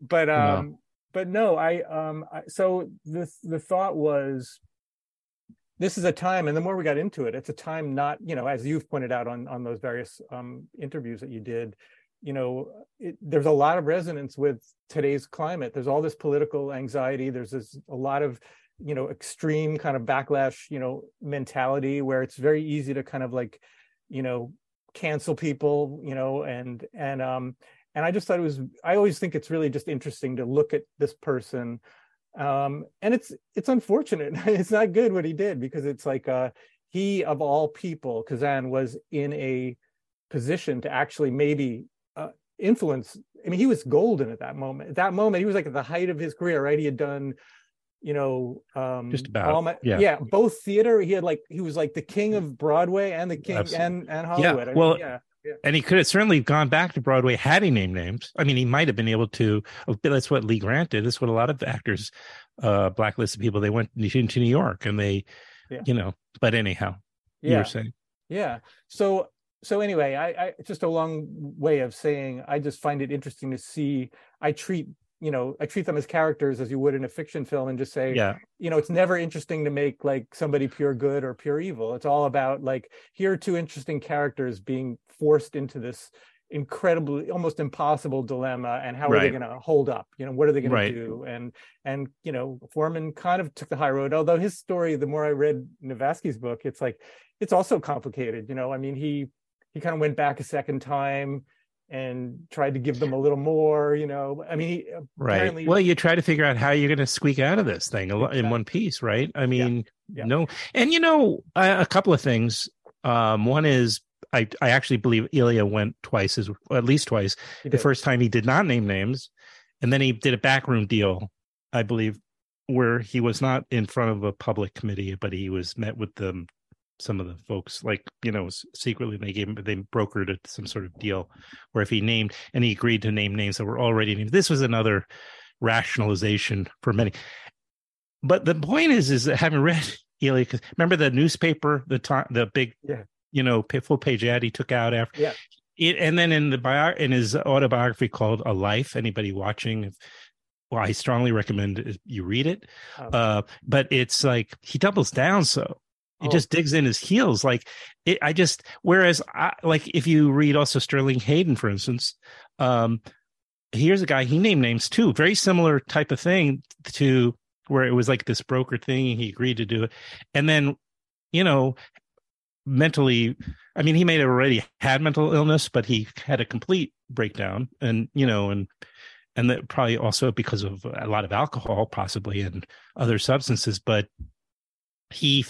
J: but, um, but no, I um I, so the the thought was this is a time and the more we got into it it's a time not you know as you've pointed out on on those various um interviews that you did you know it, there's a lot of resonance with today's climate there's all this political anxiety there's this a lot of you know extreme kind of backlash you know mentality where it's very easy to kind of like you know cancel people you know and and um and I just thought it was. I always think it's really just interesting to look at this person, um, and it's it's unfortunate. it's not good what he did because it's like uh, he of all people, Kazan was in a position to actually maybe uh, influence. I mean, he was golden at that moment. At that moment, he was like at the height of his career. Right, he had done you know um
A: just about
J: my, yeah yeah both theater he had like he was like the king of broadway and the king Absolutely. and and hollywood
A: yeah. well yeah yeah. And he could have certainly gone back to Broadway had he named names. I mean, he might have been able to. Oh, that's what Lee Grant did. That's what a lot of actors, uh, blacklisted people. They went into New York and they, yeah. you know. But anyhow, yeah. you were saying.
J: Yeah. So so anyway, I, I just a long way of saying I just find it interesting to see. I treat you know i treat them as characters as you would in a fiction film and just say
A: yeah.
J: you know it's never interesting to make like somebody pure good or pure evil. It's all about like here are two interesting characters being forced into this incredibly almost impossible dilemma and how right. are they going to hold up? You know what are they going right. to do? And and you know foreman kind of took the high road although his story the more i read navasky's book it's like it's also complicated you know? I mean he he kind of went back a second time and tried to give them a little more you know i mean
A: right well you try to figure out how you're going to squeak out of this thing exactly. in one piece right i mean yeah. Yeah. no and you know a, a couple of things um, one is I, I actually believe Elia went twice, as at least twice. The first time he did not name names, and then he did a backroom deal, I believe, where he was not in front of a public committee, but he was met with them some of the folks like you know secretly they gave him they brokered some sort of deal where if he named and he agreed to name names that were already named this was another rationalization for many but the point is is that having read Elia, remember the newspaper the time the big
J: yeah.
A: you know full page ad he took out after
J: yeah
A: it, and then in the bio in his autobiography called a life anybody watching well, I strongly recommend you read it.
J: Oh.
A: Uh, but it's like he doubles down so he
J: Oh.
A: just digs in his heels. Like it, I just whereas I like if you read also Sterling Hayden, for instance, um, here's a guy he named names too, very similar type of thing to where it was like this broker thing. He agreed to do it, and then you know mentally i mean he may have already had mental illness but he had a complete breakdown and you know and and that probably also because of a lot of alcohol possibly and other substances but he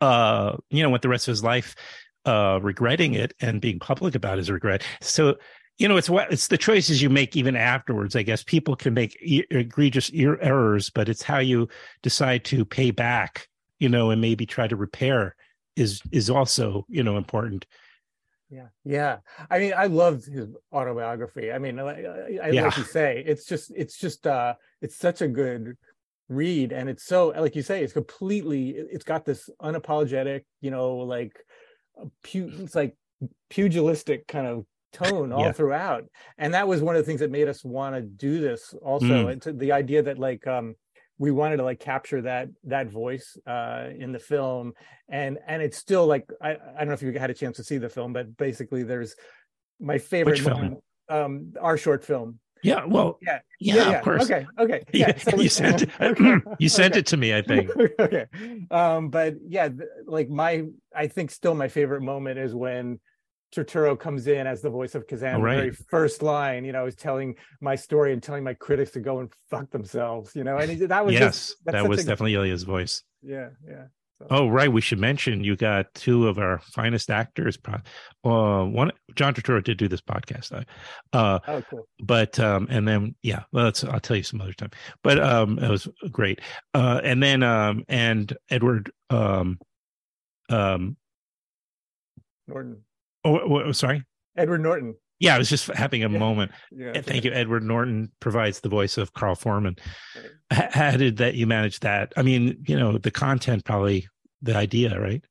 A: uh you know went the rest of his life uh regretting it and being public about his regret so you know it's what it's the choices you make even afterwards i guess people can make e- egregious er- errors but it's how you decide to pay back you know and maybe try to repair is is also you know important
J: Yeah, yeah. I mean, I loved his autobiography. I mean, like, I, I,
A: Yeah.
J: like you say, it's just, it's just, uh, it's such a good read, and it's so, like you say, it's completely, it's got this unapologetic, you know, like, uh, pu- it's like pugilistic kind of tone all
A: Yeah.
J: throughout, and that was one of the things that made us want to do this. Also,
A: Mm.
J: and the idea that like, um, we wanted to like capture that that voice uh in the film and and it's still like i i don't know if you had a chance to see the film but basically there's my favorite
A: Which film?
J: moment, um our short film
A: yeah well
J: yeah
A: yeah, of course
J: okay okay
A: yeah,
J: so-
A: you sent it
J: okay,
A: you sent
J: okay.
A: it to me i think
J: okay um but yeah th- like my i think still my favorite moment is when Turturro comes in as the voice of Kazan. The
A: right.
J: very first line, you know, is telling my story and telling my critics to go and fuck themselves. You know, and that was
A: yes
J: just,
A: that was
J: a-
A: definitely Elia's voice
J: yeah, yeah. So,
A: Oh, right. We should mention you got two of our finest actors. Uh, one, John Turturro did do this podcast, uh, uh,
J: oh, cool.
A: but um, and then yeah, well, that's, I'll tell you some other time. But um, it was great. Uh, and then um, and Edward um, um,
J: Norton,
A: oh, oh, sorry.
J: Edward Norton.
A: Yeah, I was just having a
J: Yeah.
A: moment.
J: Yeah,
A: And thank you. Edward Norton provides the voice of Carl Foreman. H- How did that you manage that? I mean, you know, the content probably the idea, right?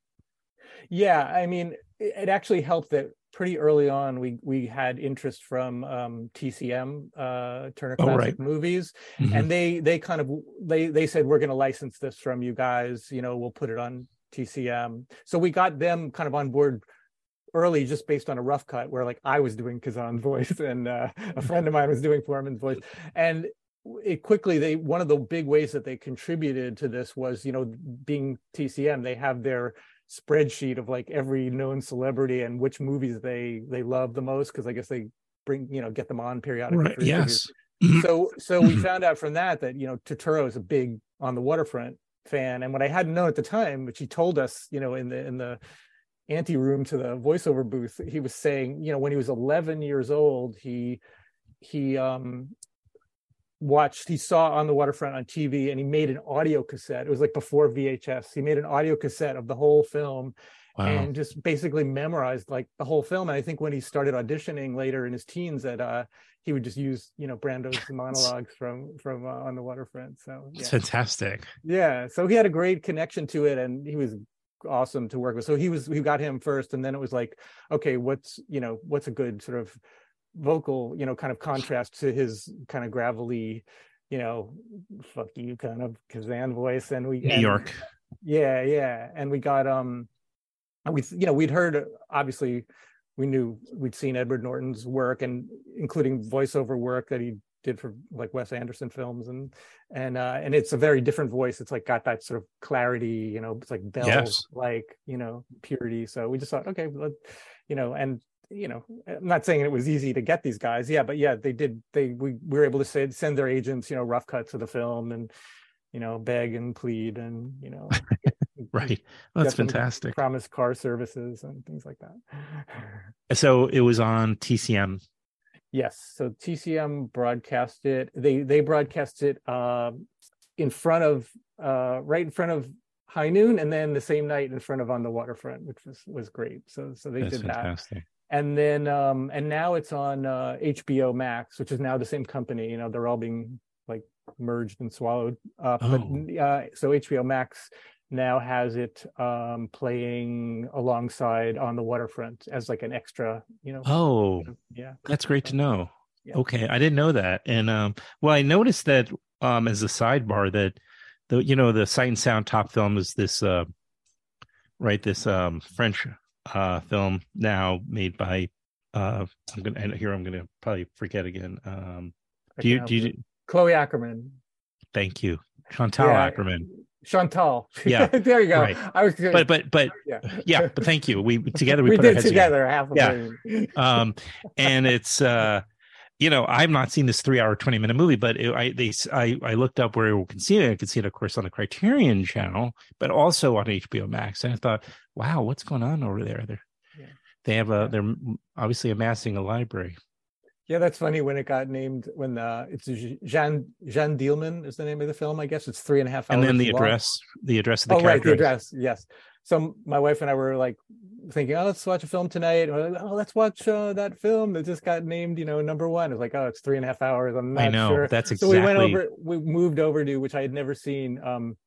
J: Yeah, I mean, it, actually helped that pretty early on we we had interest from um, TCM, uh, Turner
A: Oh,
J: Classic
A: right.
J: Movies,
A: Mhm.
J: and they they kind of they they said we're going to license this from you guys. You know, we'll put it on TCM. So we got them kind of on board early just based on a rough cut where like I was doing Kazan's voice and uh, a friend of mine was doing Foreman's voice and it quickly they one of the big ways that they contributed to this was you know being TCM they have their spreadsheet of like every known celebrity and which movies they they love the most because I guess they bring you know get them on periodically
A: Right. Yes.
J: so so we found out from that that you know Turturro is a big on the waterfront fan and what I hadn't known at the time which he told us you know in the in the ante room to the voiceover booth he was saying you know when he was 11 years old he he um watched he saw on the waterfront on TV and he made an audio cassette it was like before VHS he made an audio cassette of the whole film
A: Wow.
J: and just basically memorized like the whole film. And I think when he started auditioning later in his teens, that uh, he would just use you know Brando's monologues from from uh, on the waterfront. So yeah.
A: fantastic.
J: yeah, so he had a great connection to it, and he was awesome to work with. So he was we got him first, and then it was like, okay, what's you know what's a good sort of vocal you know kind of contrast to his kind of gravelly you know fuck you kind of Kazan voice and we
A: New
J: and-
A: York.
J: yeah yeah and we got um we you know we'd heard obviously we knew we'd seen edward norton's work and including voiceover work that he did for like wes anderson films and and uh and it's a very different voice it's like got that sort of clarity you know it's like bells,
A: Yes.
J: like you know purity so we just thought okay let, you know and you know i'm not saying it was easy to get these guys yeah but yeah they did they we, we were able to send, send their agents you know rough cuts of the film and you know beg and plead and you know
A: Right. That's
J: get them to
A: fantastic.
J: promise car services and things like that
A: So it was on TCM.
J: Yes so tcm broadcast it they they broadcast it uh, in front of uh right in front of high noon and then the same night in front of on the waterfront which was was great so so they
A: That's
J: did that
A: fantastic.
J: and then um and now it's on uh hbo max which is now the same company you know they're all being like merged and swallowed up
A: Oh.
J: but uh so hbo max now has it um playing alongside on the waterfront as like an extra you know
A: Oh,
J: yeah
A: that's great to know.
J: Yeah.
A: Okay, I didn't know that. And um, well, I noticed that um, as a sidebar that the you know the Sight and Sound top film is this uh, right this um French uh film now made by uh I'm gonna and here I'm gonna probably forget again. Um, do you do you?
J: Chloe Akerman.
A: Thank you, Chantal
J: Yeah.
A: Akerman.
J: Chantal.
A: Yeah,
J: there you go.
A: right.
J: I was
A: But but but
J: yeah.
A: yeah, but thank you. We together we,
J: we
A: put our
J: did
A: heads
J: together half a
A: Yeah.
J: million.
A: um and it's uh you know i've not seen this three hour 20 minute movie but it, i they i i looked up where we can see it i could see it of course on the criterion channel but also on hbo max and i thought wow what's going on over there they're
J: Yeah.
A: they have a they're obviously amassing a library
J: Yeah, that's funny when it got named when uh it's Jean Jean Dielman is the name of the film, I guess. It's three and a half hours.
A: and then the
J: long.
A: address the address of the
J: oh, right, the address. Yes. So my wife and I were like thinking, oh, let's watch a film tonight. Or, oh, let's watch uh, that film that just got named, you know, number one. It was like, oh, it's three and a half hours. I'm not
A: I know,
J: sure.
A: that's exactly.
J: So we went over. We moved over to which I had never seen. Um,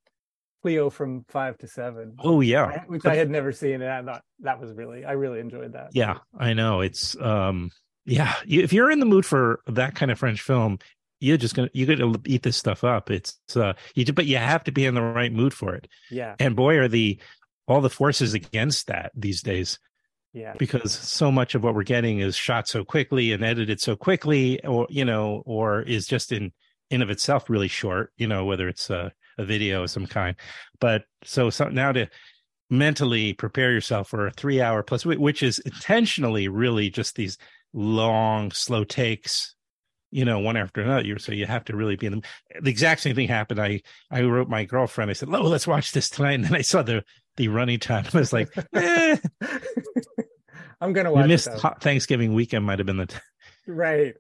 J: Cleo from five to seven.
A: oh yeah
J: which I had never seen, and I thought that was really, I really enjoyed that.
A: yeah i know it's um yeah. If you're in the mood for that kind of french film you're just gonna you're gonna eat this stuff up. It's uh you but you have to be in the right mood for it.
J: Yeah,
A: and boy are the all the forces against that these days.
J: Yeah.
A: because so much of what we're getting is shot so quickly and edited so quickly or you know or is just in in of itself really short you know whether it's a, a video of some kind. But so, so now to mentally prepare yourself for a three hour plus which is intentionally really just these long slow takes you know one after another so you have to really be in the, the exact same thing happened i i wrote my girlfriend i said oh let's watch this tonight and then i saw the the running time i was like eh.
J: I'm gonna watch. it,
A: missed thanksgiving weekend might have been the t-
J: right.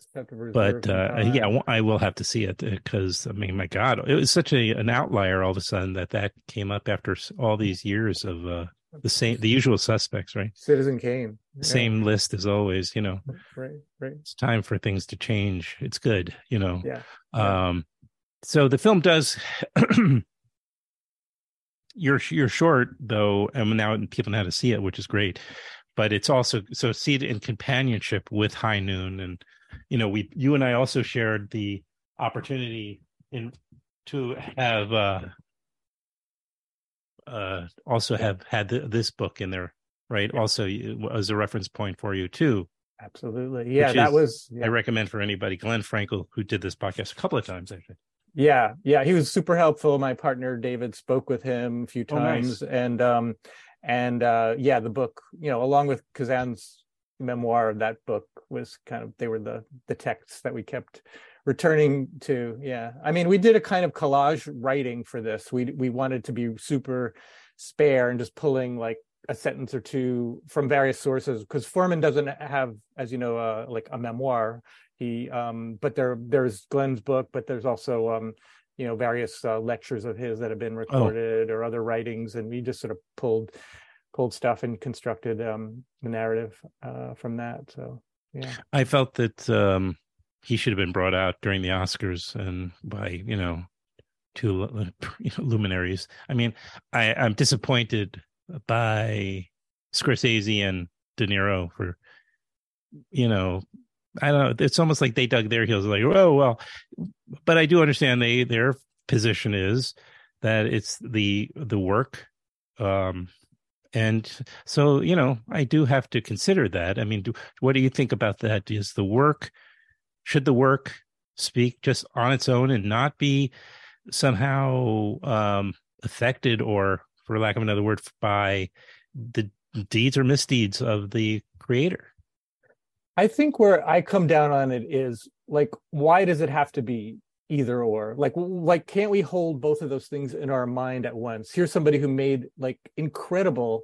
J: Just have to reserve
A: but uh, yeah I will have to see it because i mean my god it was such a an outlier all of a sudden that that came up after all these years of uh the same the usual suspects right
J: Citizen Kane. Yeah.
A: same list as always you know
J: Right, right.
A: it's time for things to change it's good you know
J: Yeah. yeah.
A: um so the film does you're you're short though and now people know how to see it which is great but it's also so see it in companionship with high noon and you know we you and i also shared the opportunity in to have uh uh also have had the, this book in there right also you- as a reference point for you too
J: Absolutely. Yeah, that
A: is-
J: was.
A: i recommend for anybody glenn frankel who did this podcast a couple of times actually
J: yeah, yeah. He was super helpful. My partner David spoke with him a few
A: Oh, nice.
J: times, and um, and uh, yeah, the book, you know, along with Kazan's memoir, that book was kind of they were the the texts that we kept returning to. Yeah, I mean, we did a kind of collage writing for this. We we wanted to be super spare and just pulling like a sentence or two from various sources because Foreman doesn't have, as you know, uh, like a memoir. He, um, but there, there's Glenn's book, but there's also, um, you know, various uh, lectures of his that have been recorded or other writings, and we just sort of pulled, pulled stuff and constructed um, the narrative uh, from that. So, yeah,
A: I felt that um, he should have been brought out during the Oscars and by you know two you know, luminaries. I mean, I, I'm disappointed by Scorsese and De Niro for you know. I don't know. It's almost like they dug their heels. Like, oh well, but I do understand they their position is that it's the the work um and so you know i do have to consider that i mean do, what do you think about that is the work should the work speak just on its own and not be somehow um affected or for lack of another word by the deeds or misdeeds of the creator
J: I think where I come down on it is like, why does it have to be either or? Like, like can't we hold both of those things in our mind at once? Here's somebody who made like incredible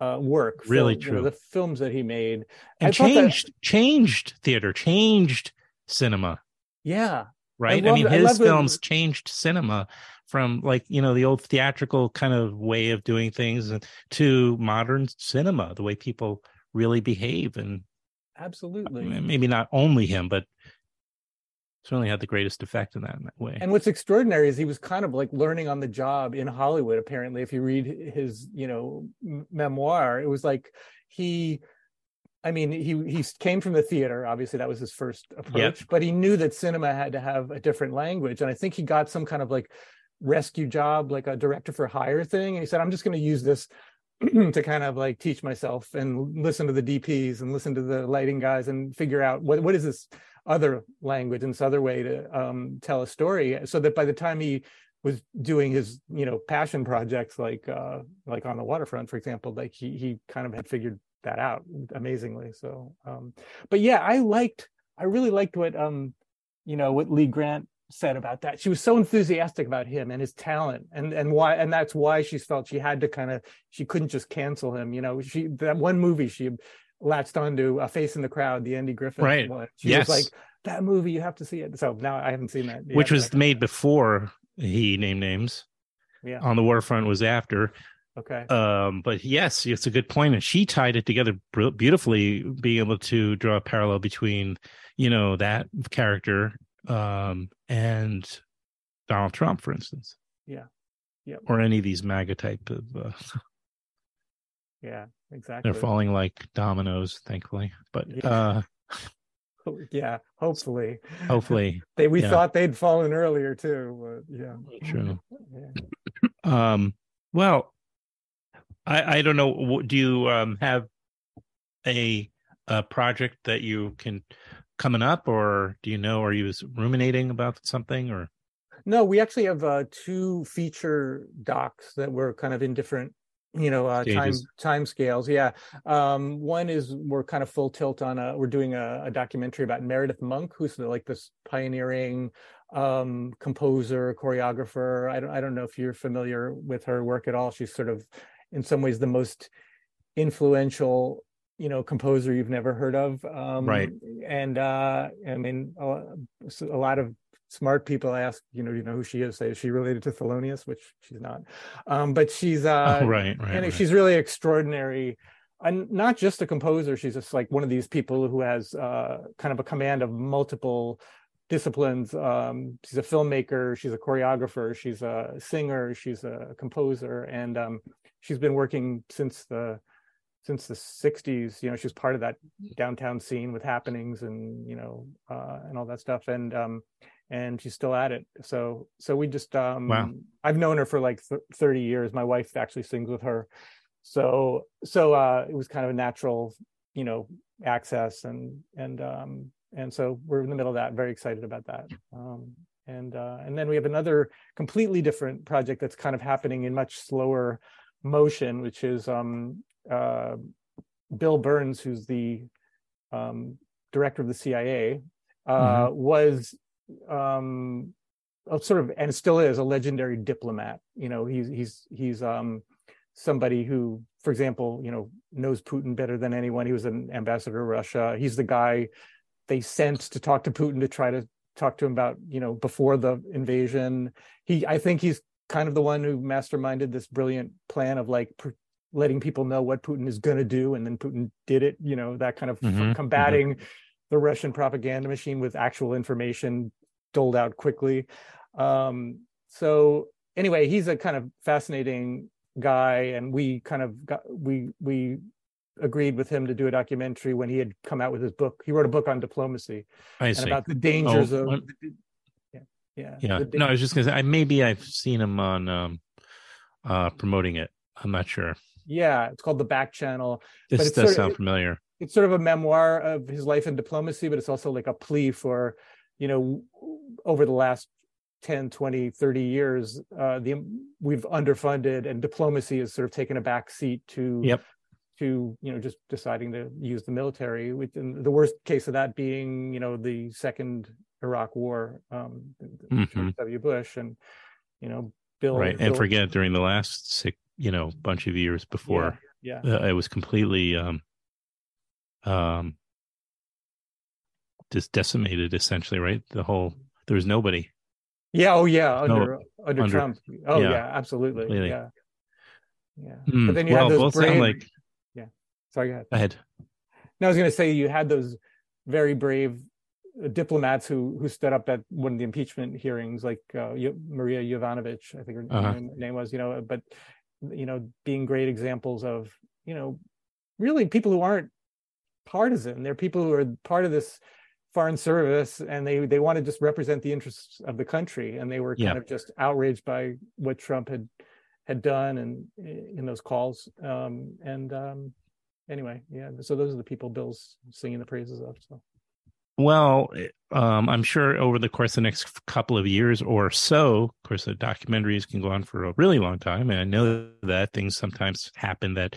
J: uh, work.
A: Really
J: film- you know,
A: true.
J: the films that he made
A: and
J: I thought that-
A: changed changed theater changed cinema
J: yeah,
A: right? I,
J: love
A: mean,
J: I
A: his
J: the-
A: films changed cinema from like you know the old theatrical kind of way of doing things to modern cinema, the way people really behave, and
J: absolutely.
A: maybe not only him, but certainly had the greatest effect in that, in that way.
J: And what's extraordinary is he was kind of like learning on the job in Hollywood. Apparently, if you read his, you know, m- memoir, it was like he I mean, he he came from the theater. Obviously, that was his first approach.
A: Yep.
J: But he knew that cinema had to have a different language, and I think he got some kind of like rescue job, like a director for hire thing. And he said, "I'm just going to use this to kind of like teach myself and listen to the DPs and listen to the lighting guys and figure out what what is this other language and this other way to um, tell a story, so that by the time he was doing his you know passion projects like uh like on the waterfront for example like he he kind of had figured that out amazingly. So, um, but yeah, I liked, I really liked what, um, you know, what Lee Grant said about that. She was so enthusiastic about him and his talent, and and why, and that's why she felt she had to kind of, she couldn't just cancel him. You know, she that one movie she latched onto, A Face in the Crowd, the Andy Griffith
A: right.
J: one. She
A: yes.
J: was like, that movie, you have to see it. So now I haven't seen that,
A: yet, which was made before he named names.
J: Yeah.
A: On the waterfront was after.
J: Okay.
A: Um, but yes, it's a good point, and she tied it together beautifully, being able to draw a parallel between, you know, that character um, and Donald Trump, for instance.
J: Yeah. Yeah.
A: Or any of these MAGA type of. Uh,
J: yeah, exactly.
A: They're falling like dominoes, thankfully. But yeah. uh
J: yeah, hopefully.
A: Hopefully.
J: they we
A: yeah.
J: thought they'd fallen earlier too, but yeah.
A: True. Yeah. um well, I, I don't know. Do you um, have a, a project that you can coming up, or do you know? Are you was ruminating about something, or?
J: No, we actually have uh, two feature docs that were kind of in different, you know, uh, time time scales. Yeah, um, one is we're kind of full tilt on a. We're doing a, a documentary about Meredith Monk, who's like this pioneering um composer choreographer i don't i don't know if you're familiar with her work at all she's sort of in some ways the most influential you know composer you've never heard of. Um
A: right.
J: and uh i mean a, a lot of smart people ask you know do you know who she is? Say is she related to thelonious? Which she's not. Um but she's uh
A: oh, right right
J: and
A: right.
J: she's really extraordinary. And not just a composer she's just like one of these people who has uh kind of a command of multiple disciplines. Um, she's a filmmaker, she's a choreographer, she's a singer, she's a composer, and um, she's been working since the since the 60s you know she's part of that downtown scene with happenings and you know uh, and all that stuff. And um and she's still at it. So so we just um
A: wow.
J: i've known her for like th- 30 years. My wife actually sings with her. So so uh it was kind of a natural you know access and and um and so we're in the middle of that. Very excited about that. Um, and uh, and then we have another completely different project that's kind of happening in much slower motion which is um, uh, bill burns who's the um, director of the cia uh, mm-hmm. was um, sort of and still is a legendary diplomat you know he's he's he's um, somebody who for example you know knows putin better than anyone he was an ambassador to russia he's the guy they sent to talk to Putin to try to talk to him about, you know, before the invasion. He, I think he's kind of the one who masterminded this brilliant plan of like pr- letting people know what Putin is going to do, and then Putin did it. You know, that kind of
A: Mhm,
J: combating the Russian propaganda machine with actual information doled out quickly. Um, so anyway, he's a kind of fascinating guy, and we kind of got we we agreed with him to do a documentary when he had come out with his book. He wrote a book on diplomacy
A: I
J: and
A: see.
J: about the dangers
A: Oh,
J: of yeah yeah da-
A: No, I was just gonna say. I maybe I've seen him on um, uh, promoting it. I'm not sure.
J: yeah it's called the back channel
A: This does
J: sort of-
A: sound familiar.
J: it's sort of a memoir of his life in diplomacy but it's also like a plea for you know over the last 10 20 30 years uh the we've underfunded and diplomacy has sort of taken a back seat to
A: Yep.
J: to you know just deciding to use the military with and the worst case of that being you know the second iraq war um
A: Mhm.
J: George w bush and you know bill
A: right, and
J: Bill-
A: forget during the last six, you know, bunch of years before,
J: yeah
A: uh, it was completely um, um, just decimated. Essentially, right? The whole there was nobody.
J: Yeah. Oh, yeah.
A: No,
J: Under under,
A: under-
J: Trump. Oh,
A: yeah,
J: yeah. absolutely.
A: completely.
J: Yeah. Yeah.
A: Hmm.
J: But then you
A: well,
J: had those brave.
A: like.
J: yeah. Sorry. Go ahead.
A: Go ahead.
J: No, I was going to say you had those very brave diplomats who who stood up at one of the impeachment hearings, like uh, Maria Yovanovitch, I think her
A: Uh-huh.
J: name, was. You know, but you know, being great examples of you know, really people who aren't partisan. They're people who are part of this foreign service and they they want to just represent the interests of the country and they were kind
A: Yeah.
J: of just outraged by what Trump had had done and in those calls um and um anyway yeah so those are the people Bill's singing the praises of so
A: Well, um, I'm sure over the course of the next couple of years or so, of course, the documentaries can go on for a really long time. And I know that things sometimes happen that,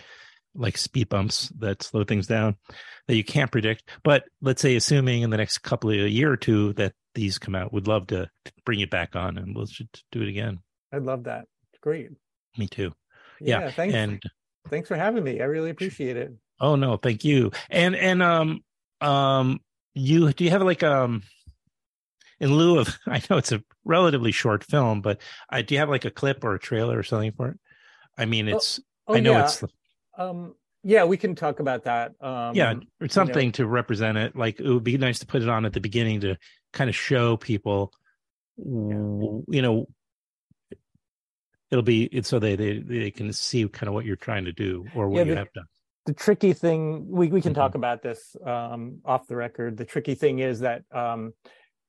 A: like speed bumps, that slow things down that you can't predict. But let's say, assuming in the next couple of a year or two that these come out, we'd love to bring it back on and we'll should do it again.
J: I'd love that great
A: Me too.
J: yeah,
A: Yeah.
J: thanks
A: And
J: thanks for having me I really appreciate it
A: Oh no, thank you. And and um um you do you have like um in lieu of I know it's a relatively short film, but I do you have like a clip or a trailer or something for it? I mean it's
J: oh,
A: I know
J: yeah.
A: it's
J: um yeah we can talk about that um
A: yeah,
J: you
A: or
J: know.
A: something to represent it. Like it would be nice to put it on at the beginning to kind of show people w- you know it'll be it's so they, they they can see kind of what you're trying to do or what
J: Yeah,
A: you have done.
J: The tricky thing we, we can
A: Mm-hmm.
J: talk about this um, off the record the tricky thing is that um,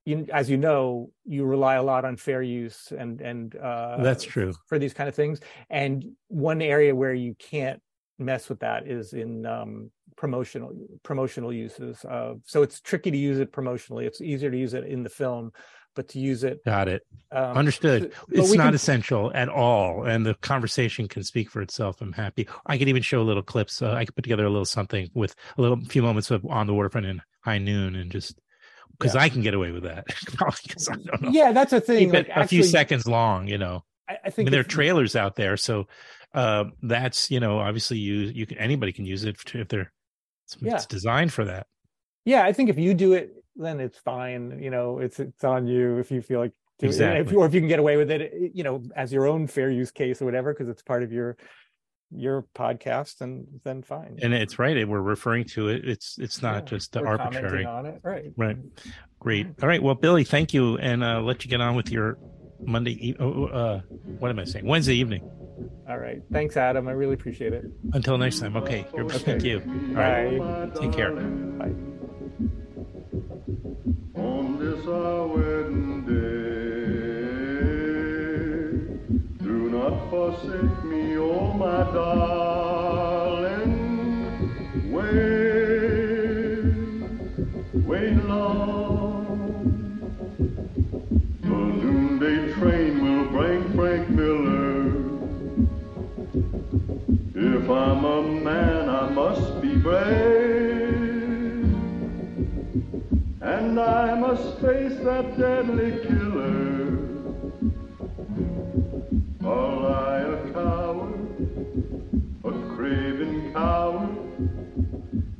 J: you, as you know you rely a lot on fair use and and uh,
A: That's true.
J: for these kind of things and one area where you can't mess with that is in um, promotional promotional uses of so it's tricky to use it promotionally it's easier to use it in the film but to use it
A: Got it.
J: um,
A: Understood.
J: but
A: It's not
J: can-
A: essential at all, and the conversation can speak for itself. I'm happy. I could even show little clips. Uh, I could put together a little something with a little few moments of on the waterfront in high noon, and just because I can get away with that. Because I don't know.
J: yeah that's a thing like
A: a few seconds long. You know,
J: I, I
A: I
J: think
A: mean, there are trailers out there, so uh, that's you know, obviously you you can anybody can use it if they're it's,
J: Yeah.
A: it's designed for that.
J: yeah i think if you do it then it's fine you know it's it's on you if you feel like doing it.
A: Exactly.
J: if, or if you can get away with it you know as your own fair use case or whatever because it's part of your your podcast and then fine
A: And it's right. We're referring to it. It's it's not
J: Yeah,
A: just arbitrary.
J: on it right
A: Right. Great. All right. Well, Billy, thank you, and uh, let you get on with your Monday. E- oh, uh, what am I saying? Wednesday evening.
J: all right thanks adam i really appreciate it
A: Until next time. Okay. You're,
J: Okay.
A: Thank you. All
J: Bye.
A: right. Take care.
J: Bye.
K: Our wedding day, do not forsake me, oh my darling. Wait, wait long. The noonday train will bring Frank Miller. If I'm a man, I must be brave. And I must face that deadly killer. Or I a coward, a craven coward,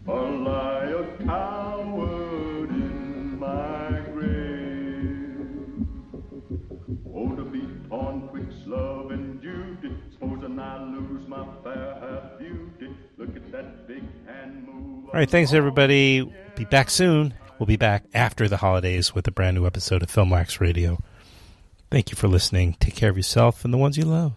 K: or lie a coward in my grave. Oh, to be torn twixt love and duty, supposing I lose my fair beauty. Look at that big hand move.
A: All right. Thanks, everybody. Be back soon. We'll be back after the holidays with a brand new episode of Film Wax Radio. Thank you for listening. Take care of yourself and the ones you love.